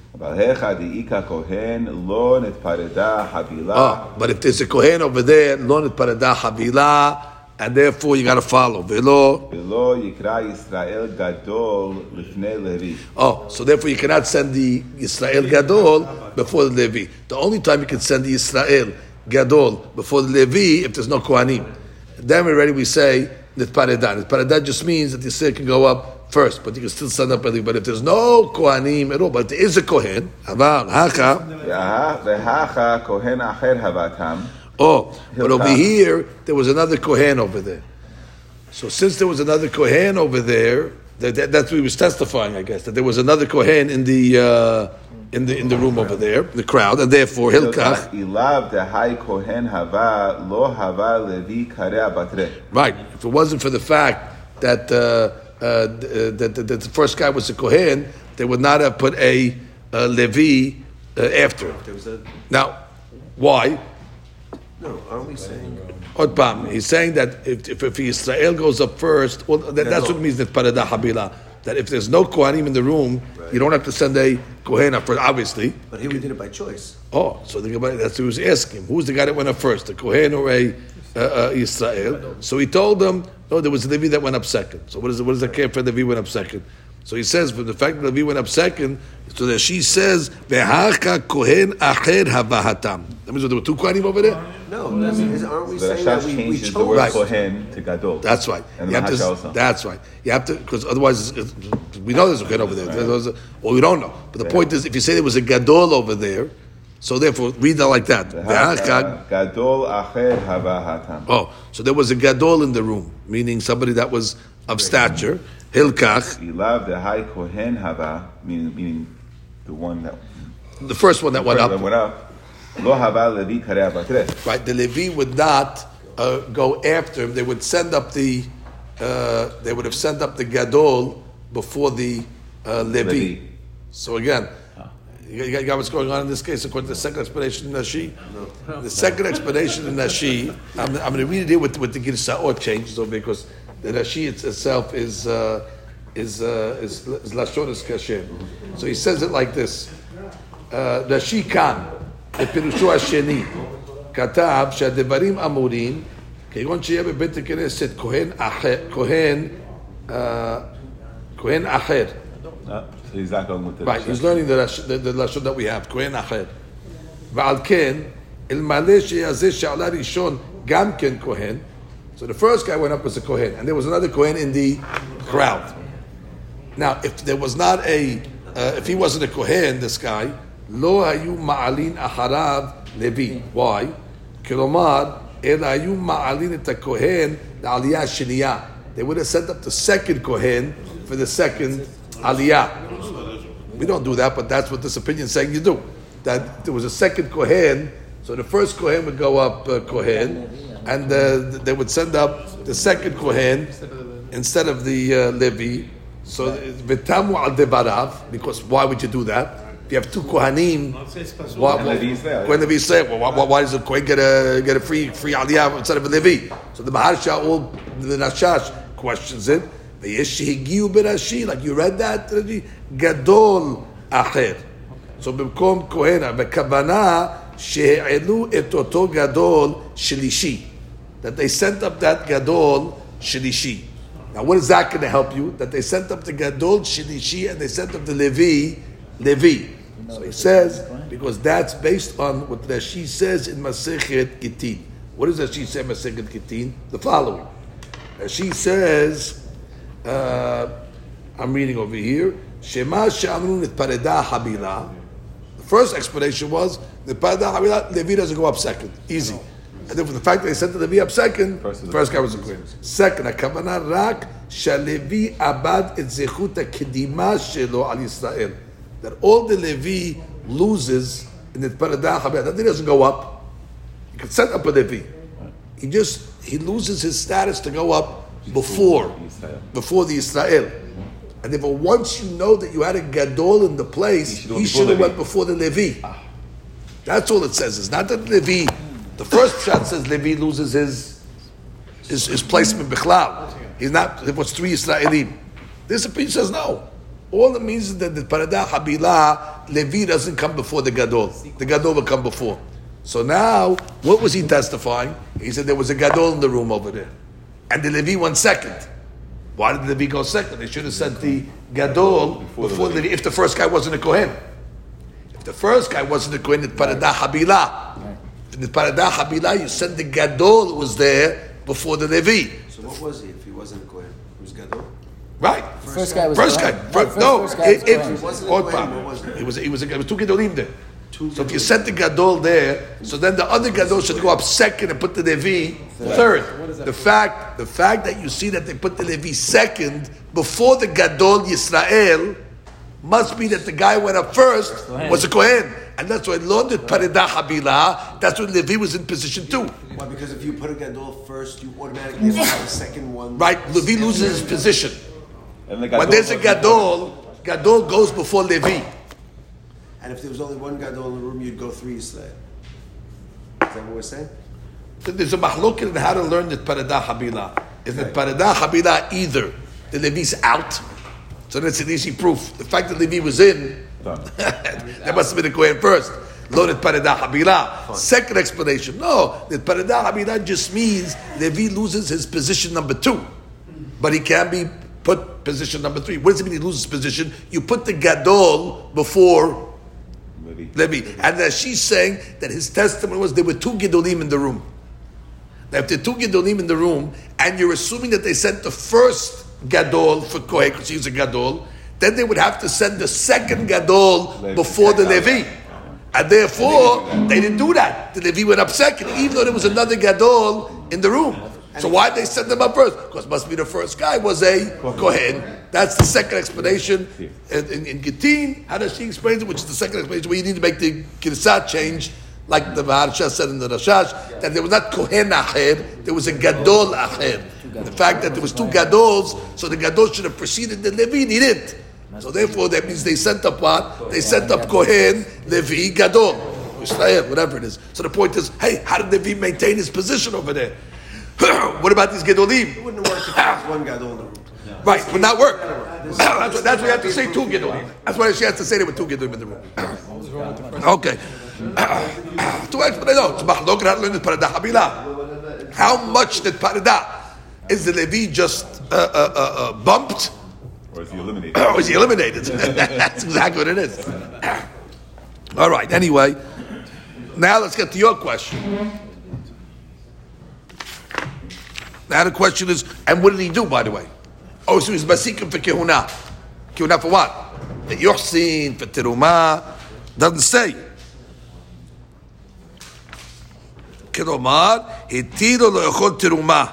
Ah, but if there's a Kohen over there, Lon et Parada Havila, and therefore you got to follow. Oh, so therefore you cannot send the Israel Gadol before the Levi. The only time you can send the Israel Gadol before the Levi if there's no Kohanim. Then already we say nitparedan. Nitparedan just means that the Yisir can go up first, but you can still stand up. But if there's no kohanim at all, but there is a kohen, hava Hacha. kohen acher havatam. Oh, but over here there was another kohen over there. So since there was another kohen over there, that, that, that's what he was testifying, I guess, that there was another kohen in the. Uh, in the in the room over there, the crowd, and therefore Hilkach. Right. If it wasn't for the fact that uh, uh, uh, that, that, that, the first guy was a kohen, they would not have put a, a Levi uh, after. A... Now, why? No, are we saying? Otbam, he's saying that if, if, if Israel goes up first, well, that, that's what it means that parada habila. That if there's no kohanim in the room, you don't have to send a kohen up first. Obviously. But here we did it by choice. Oh, so the that's he was asking. Who's the guy that went up first, the kohen or a uh, uh, Israel? So he told them, no, there was a Levi that went up second. So what is it? What does that care for Levi went up second? So he says, for the fact that Levi went up second, so that she says, "Ve'haka kohen acher havahatam." That means there were two kohanim over there. No, you know I mean? is, aren't we so saying that we, we chose the word right. Kohen to Gadol? That's right. And you have to. That's right. You have to because otherwise we know there's a Kohen over there, right. or well, we don't know. But the yeah. point is, if you say there was a Gadol over there, so therefore read that like that. Uh, Gadol acher. Oh, so there was a Gadol in the room, meaning somebody that was of stature. Hilkach. loved the high Kohen hava, meaning meaning the one that. The first one that went up Right, the Levi would not uh, go after him. They would send up the uh, they would have sent up the gadol before the uh, Levi. Levi. So again. You got, you got what's going on in this case according to the second explanation in Rashi? No. The second explanation in Rashi, I'm, I'm going to read it here with, with the Girsaot changes though, because the Rashi itself is, uh, is, uh, is, Lashon is Kashem. So he says it like this uh, Rashi Khan. בפירושו השני, כתב שהדברים אמורים, כגון שיהיה בבית הכנסת כהן אחר, כהן, אה, כהן אחר. Uh, so he's not going with the Right, he's learning the, Rash- the, the לשון that we have, כהן אחר. ועל כן, אלמלא שיהיה זה שעלה ראשון גם כן כהן, so the first guy went up as a Kohen, and there was another Kohen in the crowd. Now, if there was not a, uh, if he wasn't a Kohen, this guy, לא היו מעלין אחריו לוי. Why? כלומר, אלא היו מעלין את הכהן לעלייה השנייה. They would have sent up the second Kohen for the second aliyah. We don't do that, but that's what this opinion is saying you do. That there was a second Kohen, so the first Kohen would go up uh, Kohen, and uh, they would send up the second Kohen instead of the uh, Levi. So v'tamu al devarav, because why would you do that? you have two Kohanim, what, why, Kohen Levi say, well, why, why, does the Kohen get a, get a free, free Aliyah instead of a Levi? So the Maharsha, all the Rashash questions it. Like you read that, Gadol Acher. So במקום Kohena בכוונה שהעלו את אותו גדול That they sent up that Gadol Shilishi. Now what is that going to help you? That they sent up the Gadol Shilishi and they sent up the Levi, Levi. So he says, because that's based on what Rashi says in Masechet Gittin. What does Rashi say in Masechet Gittin? The following. Rashi says, uh, I'm reading over here, Shema she'amru nitpareda habila. The first explanation was, nitpareda habila, Levi doesn't go up second. Easy. And then for the fact that they sent the Levi up second, First is the first guy was a Kohen. Second, הכוונה רק שהלוי עבד את זכות הקדימה שלו על ישראל. That all the Levi loses in the Paradah. That he doesn't go up. He could set up a Levi. He just, he loses his status to go up before, before the Israel. And therefore, once you know that you had a Gadol in the place, He should go he before should have went before the Levi. That's all it says. It's not that Levi. The first shot says Levi loses his his, his placement bichlal. He's not. It was three Israelim. This opinion says no. All it means is that the paradah habila Levi doesn't come before the gadol. The gadol will come before. So now, what was he testifying? He said there was a gadol in the room over there, and the Levi went second. Why did the Levi go second? They should have sent the gadol before, Before the the Levi. If the first guy wasn't a kohen. If the first guy wasn't a kohen, it's paradah habila. In the paradah habila, you send the gadol was there before the Levi. So what was he if he wasn't a Kohen? He was Gadol? Right. First guy was First guy. Right, Fir- first- no, first guy was if, Kohen. if, Wasn't a odd Kohen, problem. it? It was, it was, it was two Gedolim there. So if you sent the Gadol there, so then the other Gadol should go up second and put the Levi third. The fact, the fact that you see that they put the Levi second before the Gadol Yisrael must be that the guy went up first was a Kohen. And that's why London Parida Habila, that's when Levi was in position two. Why? Because if you put a Gadol first, you automatically have a second one. Right? Levi loses his position. And the When there's a was- Gadol, Gadol goes before Levi. And if there was only one Gadol in the room, you'd go three Israel. Is that what we're saying? There's a mahloket in how to learn the Paradah Habila. Is that Paradah Habila either the Levi's out, so that's an easy proof. The fact that Levi was in, Done. that must have been the Kohen first. Loaded Paradah Habila. Second explanation, no, the Paradah Habila just means Levi loses his position number two, but he can be put position number three. What does it mean he loses position? You put the Gadol before Levi. Levi. And that she's saying that his testimony was there were two Gedolim in the room. Now, if there are two Gedolim in the room, and you're assuming that they sent the first Gadol for Kohen, because he's a Gadol, then they would have to send the second Gadol Levi. before the Levi. And therefore, they didn't do that. The Levi went up second, even though there was another Gadol in the room. So why did they send them up first? Because must be the first guy was a Kohen. That's the second explanation. In, in, in Gittin, how does she explain it? Which is the second explanation where you need to make the Kirsat change, like the Maharsha said in the Rashash, that there was not Kohen Acher, there was a Gadol Acher. The fact that there was two Gadols, so the Gadol should have preceded the Levi, he didn't. So therefore, that means they sent up what? They sent up Kohen, Levi, Gadol, Israel, whatever it is. So the point is, hey, how did Levi maintain his position over there? what about these Gedolim? It wouldn't have worked if there was one Gadol in the room. Right, would not work. That's what, that's why you have to say two Gedolim. That's why she has to say there were two Gedolim in the room. Okay. two explanations. No, it's Mahlok how to learn Habila. How much did Paradah? Is the Levi just uh, uh, uh, uh, bumped? Or is he eliminated? or is he eliminated? That's exactly what it is. All right, anyway, now let's get to your question. Now the question is, and what did he do, by the way? Oh, so he's basikim for kehuna. Kehuna for what? For yochsin, for teruma. Doesn't say. כלומר, התיר לו לאכול תרומה.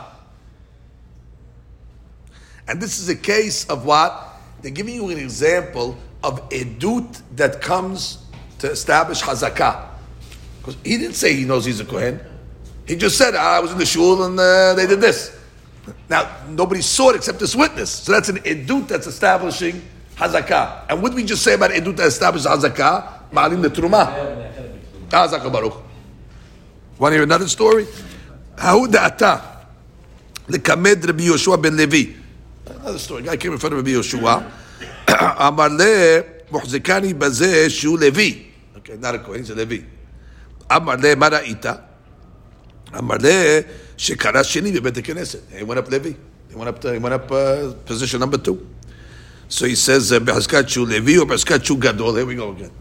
And this is a case of what? They're giving you an example of edut that comes to establish hazakah. Because he didn't say he knows he's a Kohen. He just said, ah, I was in the shul and uh, they did this. Now, nobody saw it except this witness. So that's an edut that's establishing hazakah. And what we just say about edut that establishes hazakah? Ma'alim the truma. Hazakah baruch. Want to hear another story? Hahud ata. The kamed Rabbi Yoshua ben Levi. Another story. Guy came in front of Rabbi Yoshua. Amar le muhzikani bazeh shu Levi. Okay, not a coin, he's a Levi. Amar le mara'ita. Amarle shekara sheni bebet haKnesset. He went up Levi. He went up. To, he went up uh, position number two. So he says behazkachu Levi or behazkachu Gadol. Here we go again.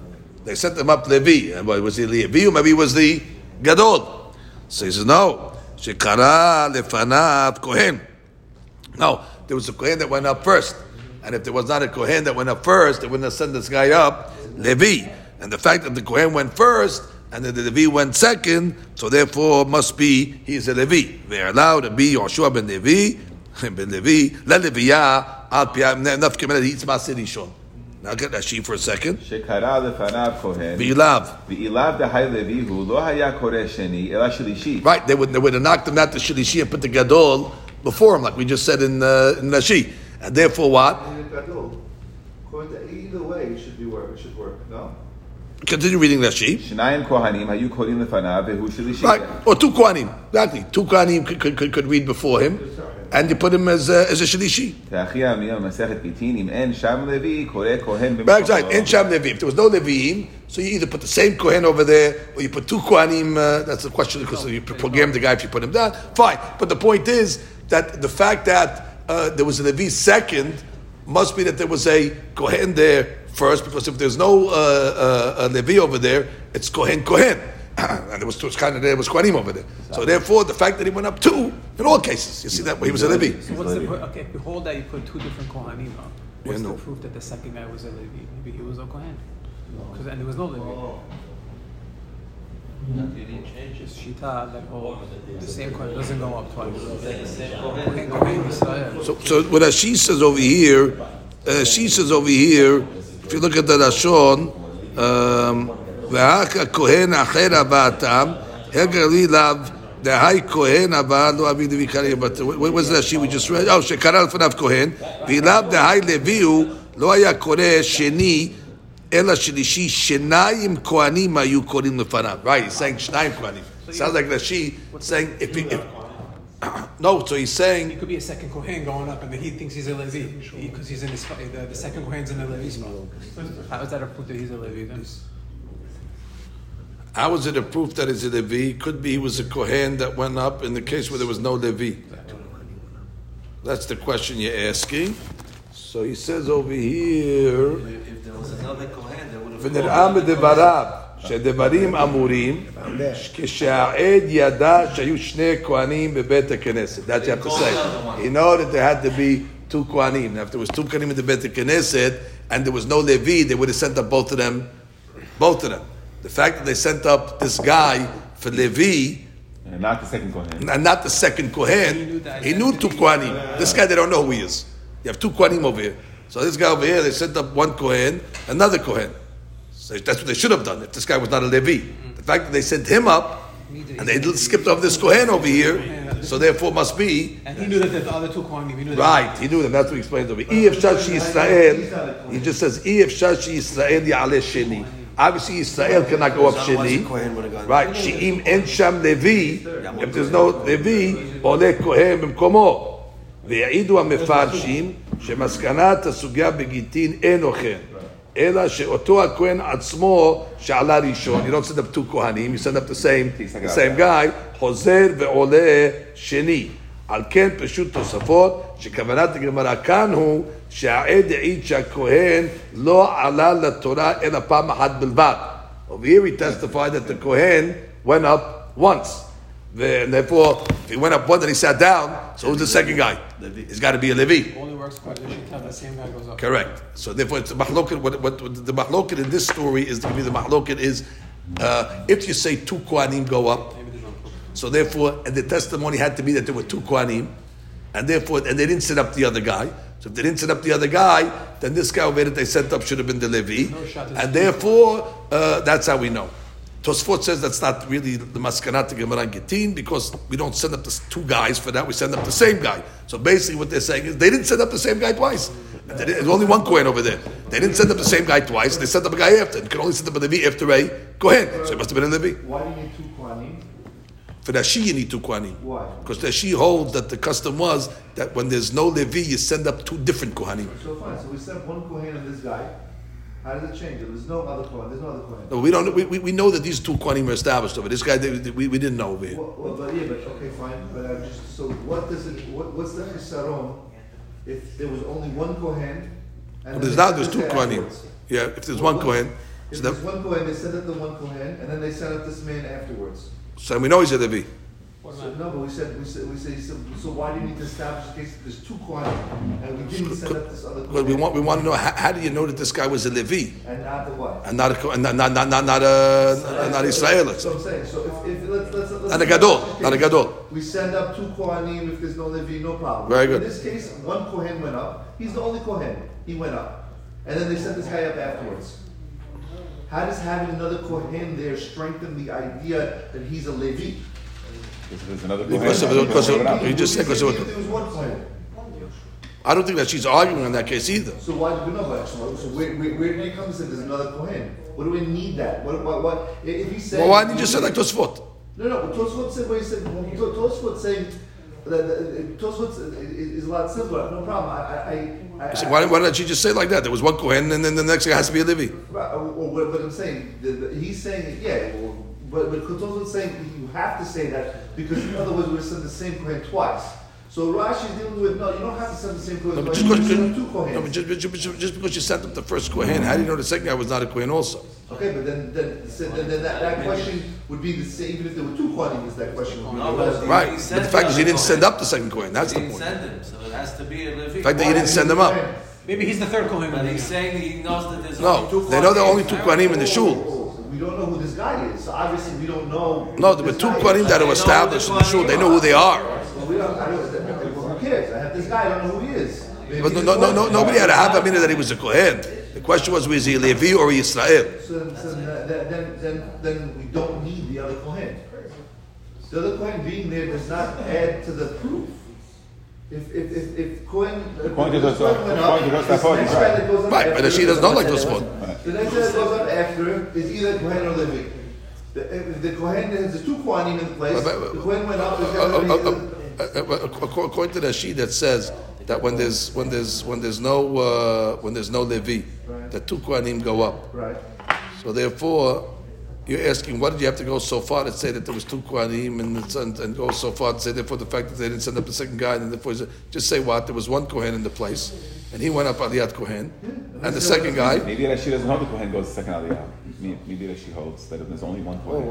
They sent him up Levi. Uh, was he Levi or maybe was the Gadol? So he says no. Shekara lefanav kohen. No, there was a kohen that went up first. And if there was not a Kohen that went up first, they wouldn't have sent this guy up, Levi. And the fact that the Kohen went first and then the Levi went second, so therefore must be he is a Levi. They're allowed to be Yoshua ben Levi, ben Levi, le Leviya, al piyam, naf kemelet, he's Masir Rishon. Now get that sheet for a second. שקרא לפניו כהן, V'ilav. ואילב דהי לוי הוא לא היה קורא שני, אלא שלישי. Right, they would, they would have knocked him out to Shilishi and put the Gadol before him, like we just said in, uh, in Rashi. And therefore what? And it got old. According to either way, it should be work. It should work. No. Continue reading that Shnayim Kohanim, Right, or two Kohanim, exactly. Two Kohanim could, could, could, could read before him, and you put him as a, as a Shilishi. Te'achi Amiyah, Sham Levi, Right, right, Levi. If there was no levim, so you either put the same Kohen over there, or you put two Kohanim, uh, that's the question, because you program the guy if you put him down, fine. But the point is that the fact that uh, there was a Levi second, must be that there was a Kohen there first, because if there's no uh, uh, Levi over there, it's Kohen Kohen. and there was, was kind of there was Kohanim over there. So therefore, the fact that he went up two in all cases, you see that he was a Levi. So what's the okay? behold that you put two different Kohanim up, what's Yeah, no. the proof that the second guy was a Levi? Maybe he was a Kohen. Because and there was no Levi. Oh. You didn't change It's it. Shita that oh, the same Kohen doesn't go up twice. The same Kohen, Kohen. Kohen, Yisrael. So, so what Rashi says over here, uh, she says over here, if you look at the Rashon, um, והאח הכהן האחר הבאתם, הגר לאו, דהי כהן הבא לא אבי לוי קרא בת... What was that she we just read? Oh, שקרא לפניו כהן, ואליו דהי לוי הוא, לא היה קורא שני, Ela Shilishi Shenayim Kohanim Ayu Korim Lefanam. Right, he's saying Shnayim Kohanim. Sounds like Rashi saying if he, if, no, so he's saying it could be a second Kohen going up, and he thinks he's a Levi because he's in his, the, the second Kohen's in the Levi spot. How is that a proof that he's a Levi? Then? How is it a proof that he's a Levi? Could be he was a Kohen that went up in the case where there was no Levi. That's the question you're asking. So he says over here. ונראה מדבריו שדברים אמורים כשהעד ידע שהיו שני כהנים בבית הכנסת. That you have to say. He know that there had to be two כהנים. Now, if there was two כהנים in the beit Knesset and there was no Levi, they would have sent up both of them. Both of them. The fact that they sent up this guy for Levi And not the second Kohen. and not the second Kohen, he knew two Kohanim. This guy, they don't know who he is. You have two Kohanim over here. So this guy over here, they sent up one Kohen, another Kohen. So that's what they should have done if this guy was not a Levi. The fact that they sent him up, and they skipped over this Kohen over here, so therefore must be, And he knew that the other two Kohanim. He knew that. right, he knew them. That's what he explains over here. If Shashi Israel, he just says, if Shashi Israel Ya'aleh Sheni. Obviously, Israel cannot go up Otherwise, the Sheni. Kohen would have gone. Right, שאם אין שם לוי, if there's no לוי, עולה כהן במקומו. ויעידו המפרשים שמסקנת הסוגיה בגיטין אין אוכל, אלא שאותו הכהן עצמו שעלה ראשון, you don't send up two כהנים, you send up the same, the same guy, חוזר ועולה שני. על כן פשוט תוספות, שכוונת הגמרא כאן הוא שהעד העיד שהכהן לא עלה לתורה אלא פעם אחת בלבד. Over here he testified that the Kohen went up once. And therefore, if he went up one and he sat down, so who's the second guy? It's got to be a Levi. Only works according to Shita. The same guy goes up. Correct. So therefore, it's the mahloket. What, what, what the mahloket in this story is to be the mahloket is uh, if you say two kohanim go up, Maybe there's no proof. so therefore, and the testimony had to be that there were two kohanim, and therefore, and they didn't set up the other guy. So if they didn't set up the other guy, then this guy over here that they set up should have been the Levi, No and therefore, uh, that's how we know. Tosfot says that's not really the maskanat Gemara Gittin because we don't send up the two guys for that. We send up the same guy. So basically, what they're saying is they didn't send up the same guy twice. And they didn't- There's only one Kohen over there. They didn't send up the same guy twice. They sent up a guy after. You can only send up a Levi after a Kohen. So it must have been a Levi. Why do you need two Kohanim? For the Shi, you need two Kohanim. Why? Because the Shi holds that the custom was that when there's no Levi, you send up two different Kohanim. So fine. So we sent one Kohen and this guy. How does it change? There's no other Kohen. There's no other Kohen. No, we don't. We, we, we know that these two Kohanim were established over. This guy, they, we, we didn't know over here. Well, well, but yeah, but okay, fine. But I'm just so what does it? What, what's the chisaron if there was only one Kohen? And there's not. There's two Kohanim. Yeah, if there's one Kohen, If So there's that- one Kohen, they send up the one Kohen, and then they send up this man afterwards. So we know he's a Levi. So, no, but we said, we said, we said, so, so why do you need to establish a case that there's two Kohanim, and we didn't send up this other Because we Kohen, want, we want to know how, how do you know that this guy was a Levi and not the what? and not a, Co- and not not not not, not a not Israel? let's So. I'm saying, so if, if, let's, let's, let's. Not a gadol, not a gadol. We send up two Kohanim if there's no Levi, no problem. Very good. In this case, one Kohen went up, he's the only Kohen, he went up. And then they sent this guy up afterwards. How does having another Kohen there strengthen the idea that he's a Levi? There's, there's another Because of- because of- Bring it up. you just said because There it was- was one Kohen. I don't think that she's arguing on that case either. So why do we know about So, so where, where, where do you come and say there's another Kohen? What do we need that? What, what, what, if he said. Well, why didn't you just say like Tosfot? No, no, Tosfot said what he said. Tosfot saying that that- uh, Tosfot is, is a lot simpler. No problem. I, I, I, I, So why, why didn't she just say like that? There was one Kohen, and then the next guy has to be a Levi. Right, or, or what, what I'm saying, the, the, he's saying, yeah, well, but but Tosfot's saying you have to say that because otherwise we would send the same Kohen twice. So Rashi is dealing with no, you don't have to send the same Kohen No, but twice. just You because, send two no, but just, just, just- just because you sent up the first Kohen, how do you know the second guy was not a Kohen also? Okay, but then then, so then, then that, that question would be the same even if there were two Kohanim. Is that question would be No, the but- same. Right, but the fact is he didn't send up the second Kohen, that's the He point. didn't send him, so it has to be a Levi. The fact that he didn't send them up. Maybe he's the third Kohen. But he's saying he knows that there's only two No, they know there are only two Kohanim in the shul. We don't know who this guy is. So obviously we don't know. No, were two. Kohanim that are established in the shul, they know who they are. Well, we don't, I don't, who cares? I have this guy, I don't know who he is. Maybe But no, no, no, no, nobody had to have a minute that he was a Kohen. The question was, was he a Levi or a Israel? So, so then, then, then, then we don't need the other Kohen. The other Kohen being there does not add to the proof. If, if, if, if Kohen, if According to if the- Kohen went up, according to this the- next guy that goes up Right, but after- she doesn't like those one. The next guy that goes up after is either Kohen or Levi. The, if the Kohen, there's two Kohanim in place, But- but- the Kohen went up, Uh, uh, uh, uh, uh, According to the sheet that says that when there's when there's when there's no uh, when there's no Levi, Right. the two Kohanim go up. Right. So therefore, you're asking, why did you have to go so far to say that there was two Kohanim and, and, and go so far to say therefore the fact that they didn't send up the second guy and therefore just say what there was one Kohen in the place and he went up Aliyat Kohen and the second guy Maybe that she doesn't hold the Kohen goes to second Aliyah. Maybe, maybe that she holds that if there's only one Kohen,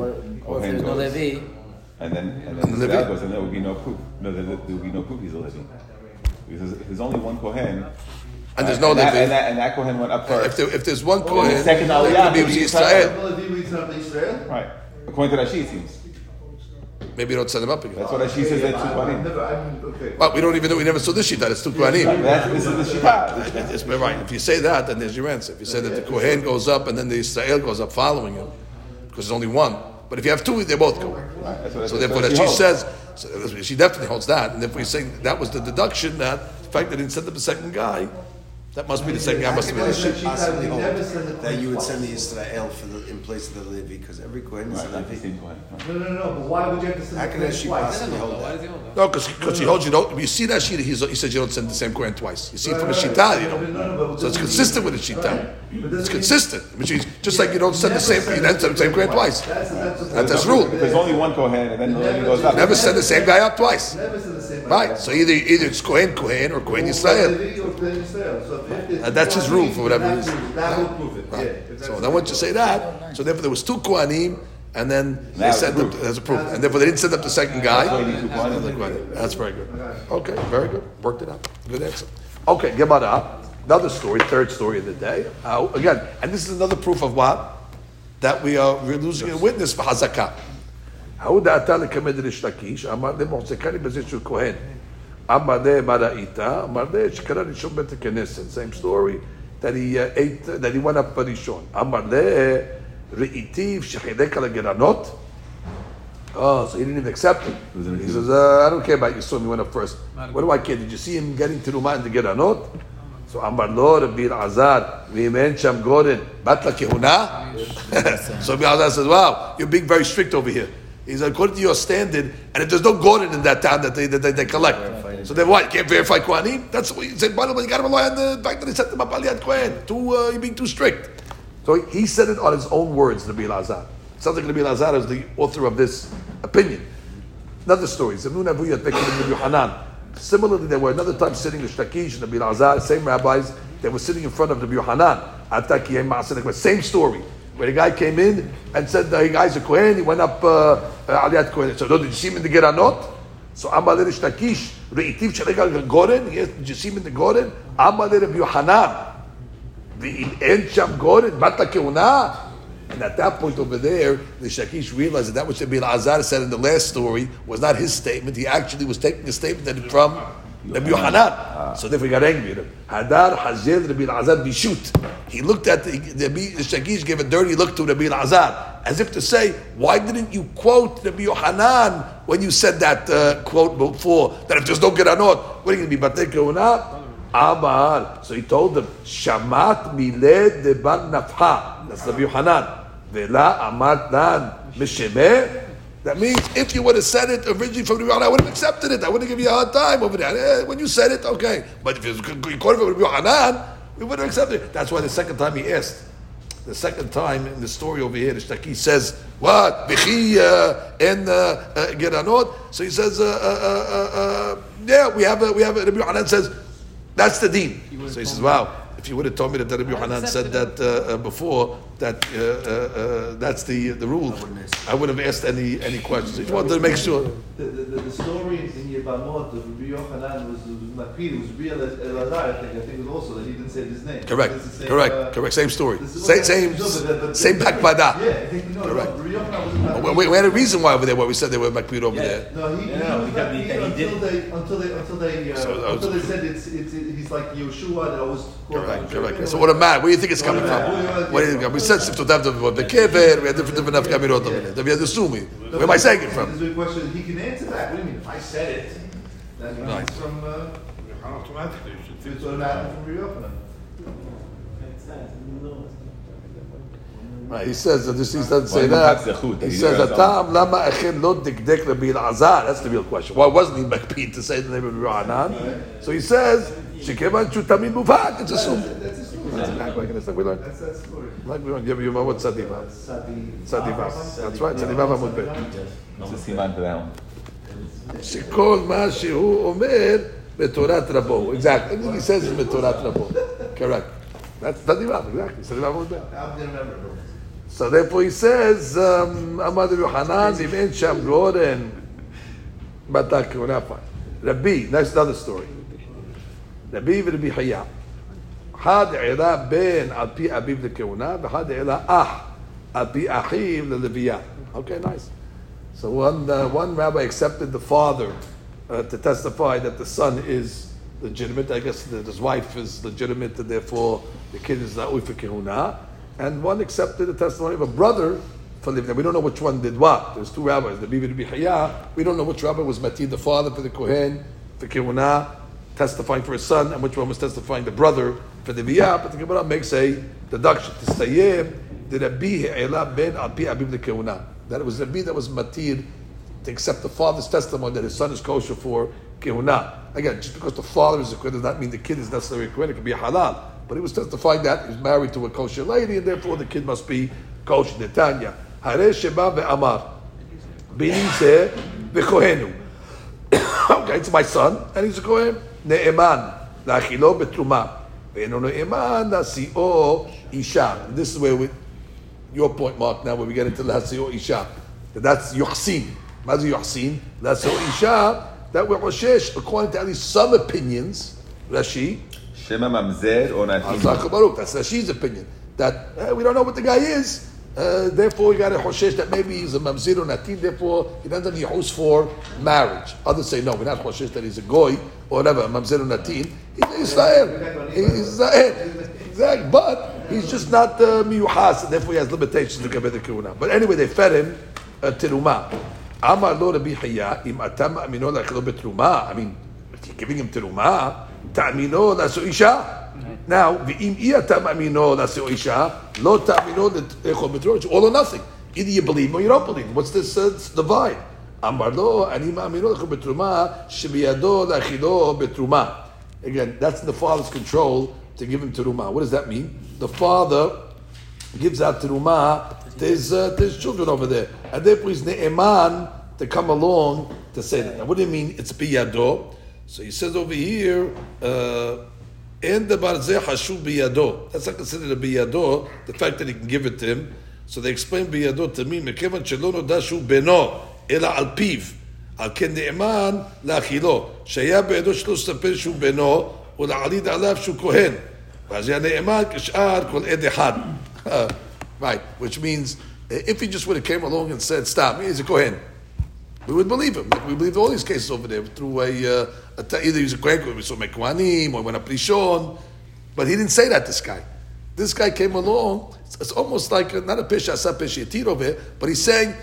oh, Or if Kohen there's no goes, Levi, and then and And then the the Levi- goes, and there would be no proof. No, there, there would be no proof he's a Levi. Because if there's only one Kohen, and there's uh, no and that, Levi. and that, and that Kohen went up If, first. there, if there's one Kohen, second Aliyah could be would be Israel. Well, Levi leads up to Israel. Right. According to Rashi, it seems. Maybe you don't send them up again. That's what Rashi says. That two Kohanim. never, I mean, okay. Well, we don't even know. We never saw this sheet that it's two Kohanim. That's, this is the Shita. Right. If you say that, then there's your answer. If you say that the Kohen goes up and then the Israel goes up following him, because there's only one. But if you have two, they both go. Right, So that's therefore, what that she she holds. says, so uh, she definitely holds that. And if we say that was the deduction, that the fact that he didn't send up the second guy, that must be the same guy. Must be How the can sheet. possibly hold never send the that you would send the Israel for the, in place of the Levi because every Kohen is a the Levi. same Kohen. No, no, no, but why would you have to send How the can Kohen she twice? possibly hold that? does he hold that? No, because because he holds you don't. You see that sheet. He says you don't send the same Kohen twice. You see it from a Right, shita, right, you. No, no, know. So it's consistent with the shita. Right. It's consistent. Which is just like you don't send the same. You don't send the same Kohen twice. That's, that's, rule. There's only one Kohen, and then the Levi goes up. Never send the same guy up twice. Never send the same. Right. So either either it's Kohen Kohen or Kohen Yisrael. And that's his rule for whatever reason. Right. So then once you say that, so therefore there was two Kohanim, and then they sent them as a proof, and therefore they didn't send up the second guy. That's very good. Okay, very good. Worked it out. Good answer. Okay, Gemara. Another story, third story of the day. Uh, again, and this is another proof of what that we are we're losing a witness for Hazakah. How da'ata lekemid Reish Lakish? Amar lemotzekani b'zitzu kohen. Amade Maraita, Amade Shekara Rishon Bet Same story that he uh, ate, that he went up Rishon. Re'itiv Oh, so he didn't even accept it. He says, uh, I don't care about your son, he went up first. What do I care? Did you see him getting to Ruma and a Geranot? So Amar Lo b'ir Azad, Vimen Sham Gorin, Batla Kihuna. So b'ir Azad says, wow, you're being very strict over here. He's according to your standard, and if there's no Goren in that town that they, that they, they collect so then what? You can't verify Kohanim? That's what you said. By the way, you got to rely on the fact that they set them up Aliyat Kohen. Too, uh, you're being too strict. So he said it on his own words, Rabbi Elazar. Sounds like Rabbi Elazar is the author of this opinion. Another story. Similarly, there were another time sitting the Shtakish and Rabbi Elazar, same rabbis, they were sitting in front of Rabbi Yohanan. Same story. Where the guy came in and said, the guy's a Kohen, he went up uh, Kohen. So, no, did you see him in the Geranot? So, Amalei Rish Lakish, Re'itiv Shalega Goren, him in the Goren? Amalei Rabbi Yohanan, the En Sham Goren, Bata Keuna. And at that point over there, the Shakish realized that that which Rabbi Elazar said in the last story was not his statement. He actually was taking a statement from Rabbi Yohanan. So therefore he got angry. Hadar Hazel Rabbi Elazar Bishut. He looked at the, the, the Shakish gave a dirty look to Rabbi Elazar, as if to say, why didn't you quote Rabbi Yohanan when you said that uh, quote before, that if there's no Geranot, what are you going to be, Batei Keuna? Amar. So he told them, Shamat miled de bar nafha. That's Rabbi Yohanan. Vela amat dan mishemeh. That means if you would have said it originally from Rabbi Yohanan, I would have accepted it. I wouldn't give you a hard time over there. Eh, when you said it, okay. But if you quoted from Rabbi Yohanan, we would have accepted it. That's why the second time he asked. The second time in the story over here, the Shtaki says, what? Bichi and uh, uh, Geranot. So he says, uh, uh, uh, uh, yeah, we have a, we have a, Rabbi Yohanan says, that's the deen. So he says, wow, if you would have told me that Rabbi Yohanan said that before, that uh, uh, uh, that's the the rule, I wouldn't have asked any any questions. He just wanted to make sure. The, the, the, the story in Yevamot of Rabbi Yochanan was, was Makpid, it was real as Elazar, I think, I think it was also that he didn't say his name. Correct, This is the same, correct, uh, correct. Same story. this Same, what- same, no, but the- same bakbada. Yeah, I think, no, no, Correct. Rabbi Yochanan was We, we- we had a reason why over there, why we said they were makpid over there. No, he, Yeah, he no, was he- he until did. they, until they, until they, uh, So, uh, until they said it's, it's, he's like Yeshua that always. Correct, correct. So what about? Where do you think it's coming from? What do you think? We said Siftotav the kever. We had different different nafkamirot over there. Then we had the sumi. Where am I saying it from? This is a question, he can answer that, what do you mean, if I said it, that means Right. it's from, uh, Automatically, it's automatic from Rabbi Right, he says, uh, this, he doesn't say that. not? He He says, knows Atam lama echin lo dikdek Rabbi Elazar. That's the real question. Why wasn't he makpid to say the name of Rabbi Yohanan? So he says, Shekevan chutamid muvad. It's assumed. That's his story. That's exactly like this. Like we learned. That's that story. Like we learned. You you know what Tzadivav? Sadi. Tzadivav. That's right. Tzadivav Amud Bet. It's a siman for that one. שכל מה שהוא אומר בתורת רבו. Exactly. Everything he says is בתורת רבו. Correct. That's Tzadivav. Exactly. Tzadivav Amud Bet. I didn't remember. So therefore he says, um, Amad Yohanan, אם אין שם גורן, בתה כהונה פעם. רבי, that's another story. רבי ורבי חייא. אחד העלה בן על פי אביו לכהונה, ואחד העלה אח על פי אחיו ללוויה. Okay, nice. So one, uh, one rabbi accepted the father uh, to testify that the son is legitimate. I guess that his wife is legitimate, and therefore the kid is not for kehuna. And one accepted the testimony of a brother for living. We don't know which one did what. There's two rabbis, the Bibi Bihaya. We don't know which rabbi was matir the father for the kohen for kehuna, testifying for his son, and which one was testifying the brother biyah. But the Gemara makes a deduction to say the Rabbi Elah ben al pi abib the kehuna. That it was Rabbi that was matir to accept the father's testimony that his son is kosher for kehuna. Again, just because the father is a kohen does not mean the kid is necessarily a kohen. It could be a halal. But he was testifying that he's married to a kosher lady, and therefore the kid must be kosher. Netanya. Hare sheba ve'amar. Bini ze ve'kohenu. Okay, it's my son, and he's a kohen. Ne'eman. La'achilo betruma. Ve'eno ne'eman la'si'o isha. This is where we, your point, Mark, now where we get into la'si'o isha. That's yochsin. Mazi yochsin. La'si'o isha. That we're Hoshesh, according to at least some opinions, Rashi, Shema mamzer or natim. Azak Baruch. That's Rashi's opinion. That uh, we don't know what the guy is. Uh, therefore, we got a Hoshesh that maybe he's a Mamzir or Natim. Therefore, he doesn't Yehus for marriage. Others say no, we're not Hoshesh that he's a Goy or whatever, a Mamzir or Natim. He's Israel. He's Israel. Exactly. But he's just not uh, miyuhas, and therefore he has limitations to Kabbalah Kiruna. But anyway, they fed him uh, teruma. Amar lo Rabbi Chaya, im atam amino betruma. I mean, if you're giving him teruma, ta'amino laso isha. Now, v'im i atam amino laso isha, lo ta'amino lechol betruma. It's all or nothing. Either you believe or you don't believe. What's this uh, divide? אמר לו, אני מאמינו לכם בתרומה, שבידו להאכילו בתרומה. Again, that's in the father's control to give him teruma. What does that mean? The father gives out teruma to his, uh, to his children over there. And therefore he's ne'eman to come along to say that. Now, what do you mean it's biyado? So he says over here, uh, and the barzeh hashu biyado. That's not considered a biyado, the fact that he can give it to him. So they explain בידו תמים, מכיוון שלא נודע שהוא בנו, אלא על פיו. על כן נאמן להאכילו, שהיה בידו שלו לספר שהוא בנו, ולהעליד עליו שהוא כהן. ואז היה נאמן כשאר כל עד אחד. right, which means, uh, if he just would have came along and said, stop, he's a Kohen, we would believe him. Like we believe all these cases over there through a, uh, a either he's a Kohen, we saw Mekwanim, or went up Rishon, but he didn't say that, this guy. This guy came along, it's, it's almost like, a, not a Pesha Asa Pesha Yatir over here, but he's saying,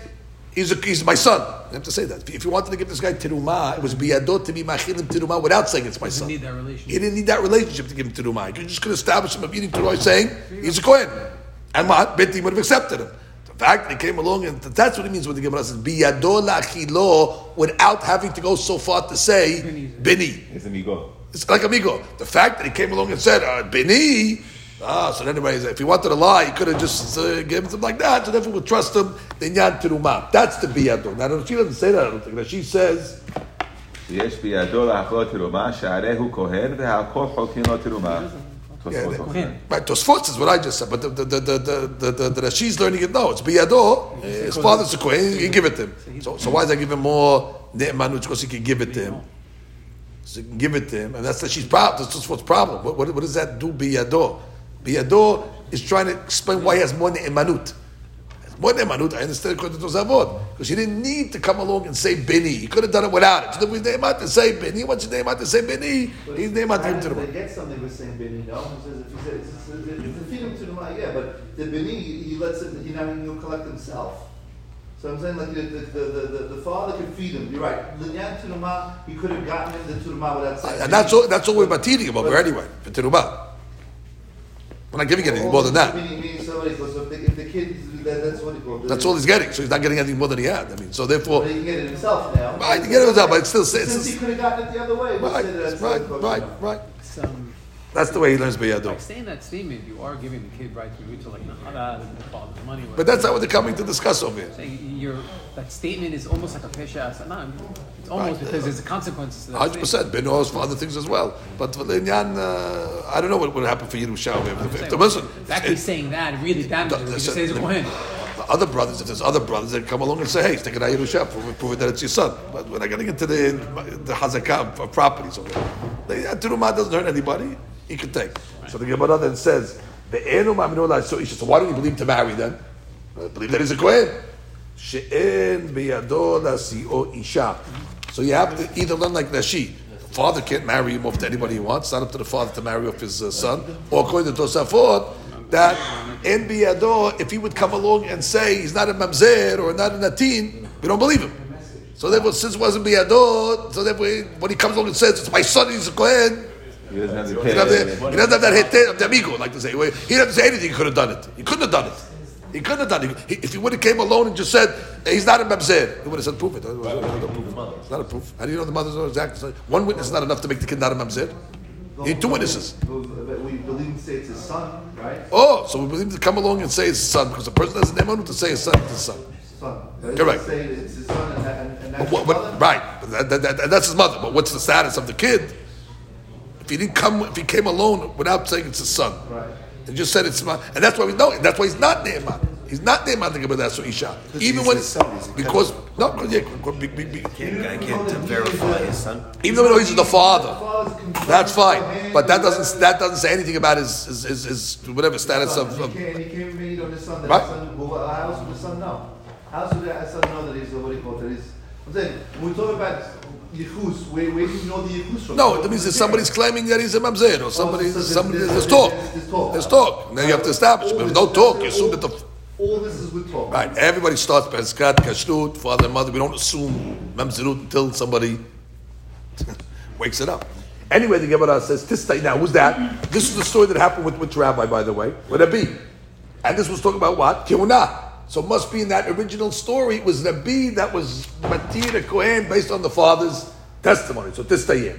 He's, a, he's my son. You have to say that. If you wanted to give this guy tiruma, it was biyadot to be machilim tiruma without saying it's my son. Need that relationship. He didn't need that relationship to give him tiruma. You just could establish him of eating tiruma saying he's a kohen, and what Beti would have accepted him The fact that he came along and that's what it means when the Gemara says biyadol achilo without having to go so far to say bini. It's amigo. It's like amigo. The fact that he came along and said uh, bini. Ah, so then anyway, if he wanted to lie, he could have just uh, given something like that. So therefore, we'll trust him. Then yan tiruma. That's the biyadol. Now, she doesn't say that. I don't think. She says. ויש בידו להפלות תרומה, שהרי הוא כהן והכל חולקים לו תרומה. yeah, they, right, Tosfot is what I just said, but the the the the the, the, the Rashi's learning it now. It's biyado. Yeah, his father's a kohen. He can give it to him. So, so why does I give him more ne'emanut? Because he can give it to him. So he can give it to him, and that's that she's problem. That's Tosfot's problem. What, what, what does that do biyado? Biyado is trying to explain why he has more ne'emanut. More ne'emanut, I understand according to Tosafot, because he didn't need to come along and say bini. He could have done it without it. So then we ne'emat to say bini. Once you ne'emat to say bini, he's ne'emat to to the They get something with saying Beni, no? He says if he says, the feed him to the yeah, but the Beni, he lets him, he not even collect himself. So I'm saying like the, the, the, the, the father could feed him. You're right. Linyan Tunuma, he could have gotten him to the Tunuma without saying And that's all, that's all we're mateating him over anyway, for Terubah. We're not giving anything more than that. Meaning, meaning somebody goes, if the, if the kid, that, that's what he. That's all he's getting, so he's not getting anything more than he had. I mean, so therefore, But he can get it himself now. Right, he can get it himself, but it's still- it's- Since he could have gotten it the other way. we'll right, say that that's right, right, right. Some, That's the way he learns Biyado. like saying that statement, you are giving the kid right to to like nahara, the father's money. But that's not what they're coming to discuss over here. saying that statement is almost like a pesha. It's almost Right. because there's consequences. To that Hundred percent. Ben knows for other things as well. But for Linyan, uh, I don't know what would happen for Yerusha. If, if, if, listen, Exactly it- saying that really damages. just say it's the other brothers, if there's other brothers that come along and say, hey, take it out Yerusha, prove, prove that it's your son. But we're not getting into the, the hazakah of properties over there. The Turumah doesn't hurt anybody. He can take. So the Gemara then says, the Enu Ma'aminu So. So why don't you believe to marry then? Uh, believe that he's a Kohen. She'en biyado isha. So you have to either learn like Rashi. The father can't marry him off to anybody he wants. It's not up to the father to marry off his uh, son. Or according to Tosafot, that en if he would come along and say he's not a mamzer or not a natin, we don't believe him. So therefore, since it wasn't biyado, so therefore, when he comes along and says it's my son, he's a kohen. He doesn't have the He doesn't have, the, he doesn't have that heter of the amigo, like to say. He doesn't say anything. He could have done it. He couldn't have done it. He couldn't have done it. He, if he would have came alone and just said he's not a mamzer, he would have said prove it. It's not a proof. How do you know the mother's not exactly? One witness is not enough to make the kid not a mamzer. You need two witnesses. Uh, we believe to say it's his son, right? Oh, so we believe to come along and say it's his son because the person has an emunah to say his son is his son. Son. It Correct. doesn't Say it's his son and, that, and, and that's what, his right, that, that, that, that's his mother. But what's the status of the kid? If he didn't come, if he came alone without saying it's his son, Right. He just said it's my, and that's why we know. That's why he's not Ne'eman. He's not Ne'eman to give that's Isha. Even when his son, because no, because, yeah, because be- be- be- Can't, I can't verify his son. even though he's the father, Father's confirmed that's fine. beforehand, But that you know, doesn't that doesn't say anything about his his, his, his whatever status of. He of came, he came and made on his son that Right. his son, well, how else would the son know? How else would the son know that he's, what do you call it, that he's, I'm saying, when we talk about Yichus, where, where do you know the Yichus from? no, that means that somebody's claiming that he's a mamzer or oh, somebody. so there's- somebody there's- there's talk. there's talk. There's talk. Now you have to establish. But if no talk, you assume that the All this is with talk. right. Everybody starts Peskat, Kashrut, father and mother. We don't assume mamzerut until somebody wakes it up. Anyway, the Gemara says, Tistai. Now, who's that? This is the story that happened with which rabbi, by the way? With Rabbi. And this was talking about what? Kiuna. So it must be in that original story, it was Rabbi that was Matir a Kohen based on the father's testimony. So this Tistai.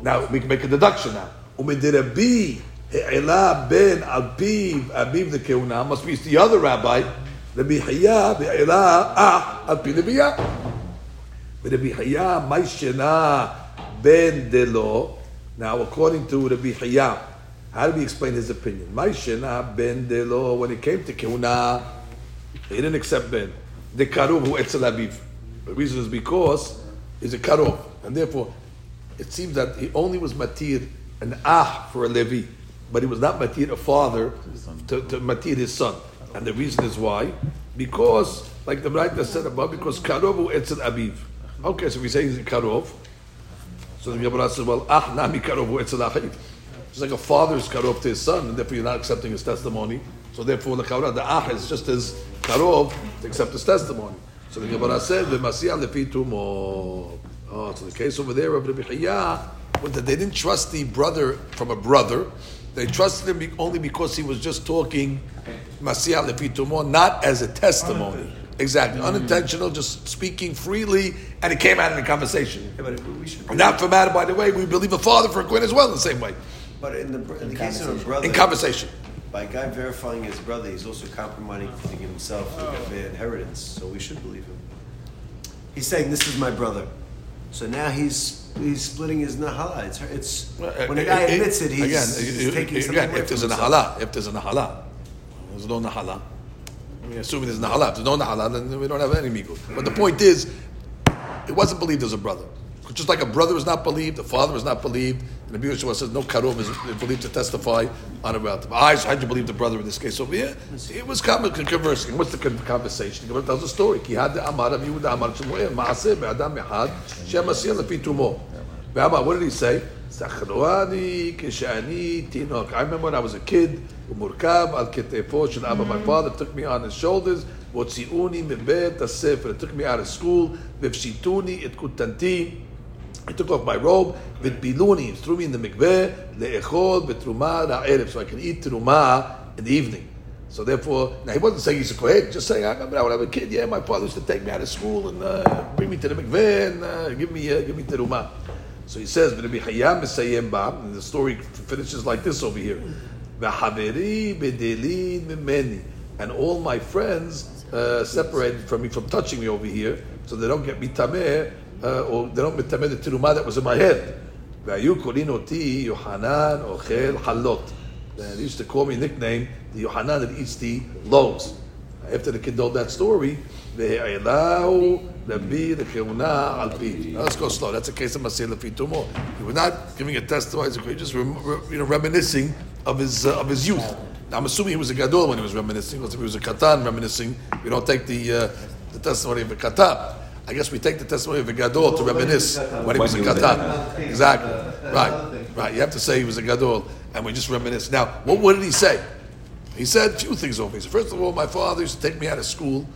Now, we can make a deduction now. Umid Rabbi, Elah ben Alpiv, Abiv the Kiuna, must be the other rabbi. Rabbi Haya, Elah, ah, Alpi Rabbi Rabbi Haya, Maishena ben Delo. Now, according to Rabbi Haya, how do we explain his opinion? Maishena ben Delo, when it came to Keuna, He didn't accept Ben. The karov who etzel aviv. The reason is because he's a karov, and therefore it seems that he only was matir an ah for a levi, but he was not matir a father to, to matir his son. And the reason is why, because like the Braita said above, because karov who etzel aviv. Okay, so we say he's a karov. So the Gemara says, well, ah nami karov who etzel achiv. It's like a father's karov to his son, and therefore you're not accepting his testimony. So therefore, the kavra, the ah is just as karov to accept his testimony. So the Gemara said, "V'masiyah lefi tumo." Oh, so the case over there of Rabbi Chaya was that they didn't trust the brother from a brother. They trusted him only because he was just talking masiyah lefi tumo, not as a testimony. Exactly, unintentional, just speaking freely, and it came out in the conversation. Yeah, but we. Not for matter, by the way, we believe a father for a queen as well in the same way, But in the in the case of a brother, in conversation. By a guy verifying his brother, he's also compromising himself with the oh. inheritance. So we should believe him. He's saying, "This is my brother." So now he's he's splitting his nahala. It's it's when a uh, guy uh, admits it, he's, again, he's uh, taking you- something again, away if there's a himself. nahala, if there's a nahala, there's no nahala. I mean, assuming there's nahala, if there's no nahala, then we don't have any migut. But the point is, it wasn't believed as a brother. Just like a brother is not believed, a father is not believed, and the Yeshua says no karov is believed to testify on a relative. I, how'd you believe the brother in this case over here? It was con- conversing. What's the con- conversation? The Gemara tells a story. כי had אמר רב יהודה אמר שמואל, מעשה באדם אחד, שהמסיע לפי תומו. ואמר, what did he say? זכרני כשאני תינוק. I remember when I was a kid, הוא מורכב על כתפו של אבא. My father took me on his shoulders, והוציאוני מבית הספר. He took me out of school, והפשיטוני את כותנתי. I took off my robe, v'tbiluni, and threw me in the mikveh, le'echol v'truma ra'erev, so I can eat truma in the evening. So therefore, now he wasn't saying he's a kohen, just saying, I remember when I was a kid, yeah, my father used to take me out of school and uh, bring me to the mikveh and uh, give me uh, give me teruma. So he says, and the story finishes like this over here. And all my friends uh, separated from me from touching me over here, so they don't get me tameh uh, or they don't get tameh the teruma that was in my head. והיו קוראים אותי יוחנן אוכל חלות. They used to call me a nickname, the Yohanan that eats the loaves. After the kid told that story, והעלהו רבי לכהונה על פיו. Now let's go slow. That's a case of Masir Lefi Tumo. He was not giving a testimony, he was just rem- re- you know, reminiscing of his, uh, of his youth. Now I'm assuming he was a gadol when he was reminiscing, because if he was a katan reminiscing, we don't take the, uh, the testimony of a katan. I guess we take the testimony of a gadol to reminisce when he was a katan. Exactly. Right. Right. You have to say he was a gadol, and we just reminisce. Now, what, what did he say? He said a few things over here. First of all, my father used to take me out of school,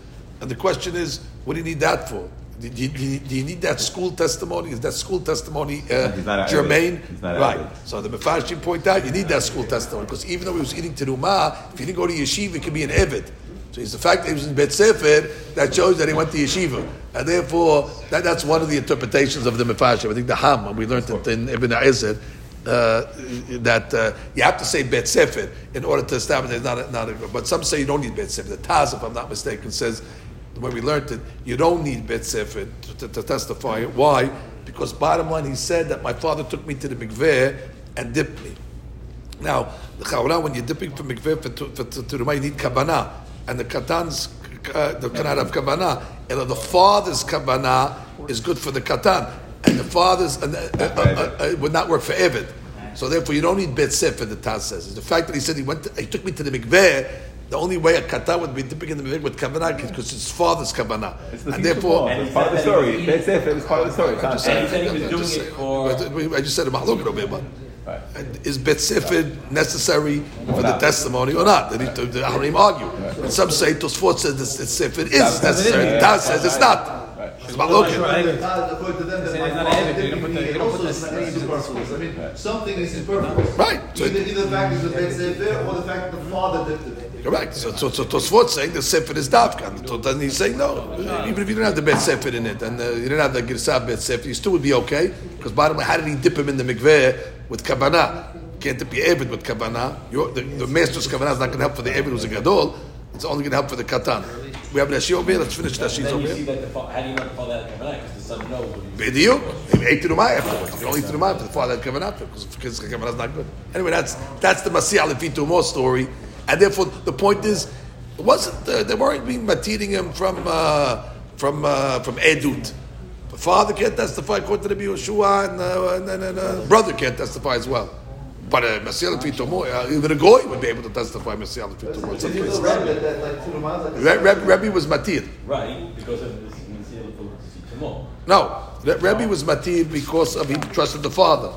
and the question is, what do you need that for? Do you, do you- do you need that school testimony? Is that school testimony uh, He's not a germane? Evid. He's not a right. So the Mefashim point out you need that school testimony because even though he was eating terumah, if he didn't go to yeshiva, it could be an evid. So it's the fact that he was in Bet Sefer that shows that he went to yeshiva, and therefore that, that's one of the interpretations of the Mefashim. I think the Ham, when we learned it in Ibn Ezer, uh, that uh, you have to say Bet Sefer in order to establish it's not a, not a, but some say you don't need Bet Sefer. The Taz, if I'm not mistaken, says way we learned it, you don't need Bet Sefer to, to, to testify. Why? Because bottom line, he said that my father took me to the mikveh and dipped me. Now, the chawra, when you're dipping from mikveh for, to, for, to, to the you need kavanah, and the katan's uh, the cannot have kavanah, and the father's kavanah is good for the katan, and the father's uh, uh, uh, uh, uh, would not work for Evid. So therefore, you don't need bet sefer. The Taz says the fact that he said he went, to, he took me to the mikveh. The only way a katan would be dipping in the mikveh with kavanah is because it's father's kavanah, It's the and therefore. law. It's part of the story. That's it. It was part of the story. It's not said he was I doing just it said- for. I just said a mahlok over here, but Right. is bet sifid necessary for the testimony or not? They need to, the Aharim argue. And some say Tosfot says this, this sifid is necessary. The Taz says it's not. It's mahlok. According to them, that Say my not father Evid, they did don't put me, the- they it don't also put is the- not superfluous. I mean, something is superfluous. Right. So- Either, either the fact is the bet sefer or the fact that the father did it. Correct. So, so, so Tosfot saying the sifid is dafkan. So then he's saying no. Even if you don't have the bet Sefer in it and uh, you don't have the girsah bet sifid, you still would be okay. Because bottom line, how did he dip him in the mikveh with kavanah? Can't your Evid with kavanah. Your- The, the master's kavanah is not going to help for the Evid who's a gadol. It's only going to help for the katan. We have Rashi over here. Let's finish Rashi Then over here. how do you not call that a kavanah? Because the son knows Bediuk. He ate terumah afterwards. You can only eat terumah after the father had kavanah because because kavanah is not good. Anyway, that's that's the Masiyah Lefi Tumo story, and therefore the point is, It wasn't. Uh, they weren't being mateeding him from uh, from uh, from edut. The father can't testify according to the Yehoshua, and, uh, and then and, uh, brother can't testify as well. But uh, Masiel Fitomo, uh, even a goy would be able to testify Masiel Fitomo in some places. know Rebbe that, that like Turumaz, like Re- Re- Rebbe was matir. Right, because of this Messiah for Tzimor. No, Re- Rebbe was matir because of he trusted the father.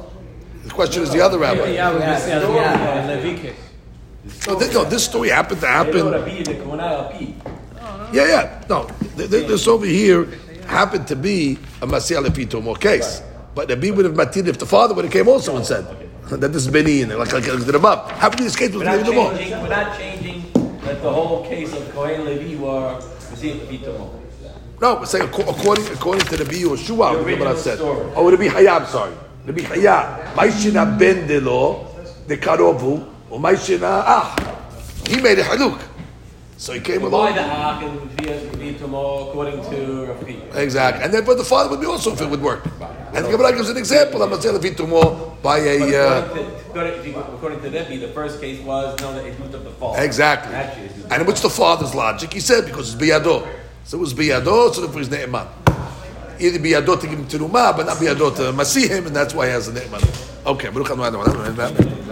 The question is the other rabbi. Yeah, we just yeah, yeah, Levi case. No, thi- no, this story happened to happen. Yeah, yeah. No, th- th- this over here happened to be a Masiel Fitomo case. But the B would have matir if the father would have came also and said that this is Beni, and like, like, like the. Happened to be this case was We're not David Lamar. changing, we're not changing that the whole case of Kohen Levi were. No, we're saying according according to the B Yoshua, The the Gemara original said. story. Oh, Rabbi Hayab, sorry. Rabbi Hayab. Maishina ben delo, the karovu, or Maishina ah. He made a haluk. So he came along. the Ark and Pitomo according to Rafi? Exactly. And then, but the father would be also if it would work. And the Gemara gives an example of Masel Vitumo by a. Uh, According to, according to, Rebbe, the first case was no, it moved up the fault. exactly. And what's the father's logic? He said because it's biyado. So it was biyado, so therefore he's ne'eman. Either biyado to give him teruma, but not biyado to masih him, and that's why he has a ne'eman. Okay, Baruch Adonai Adonai.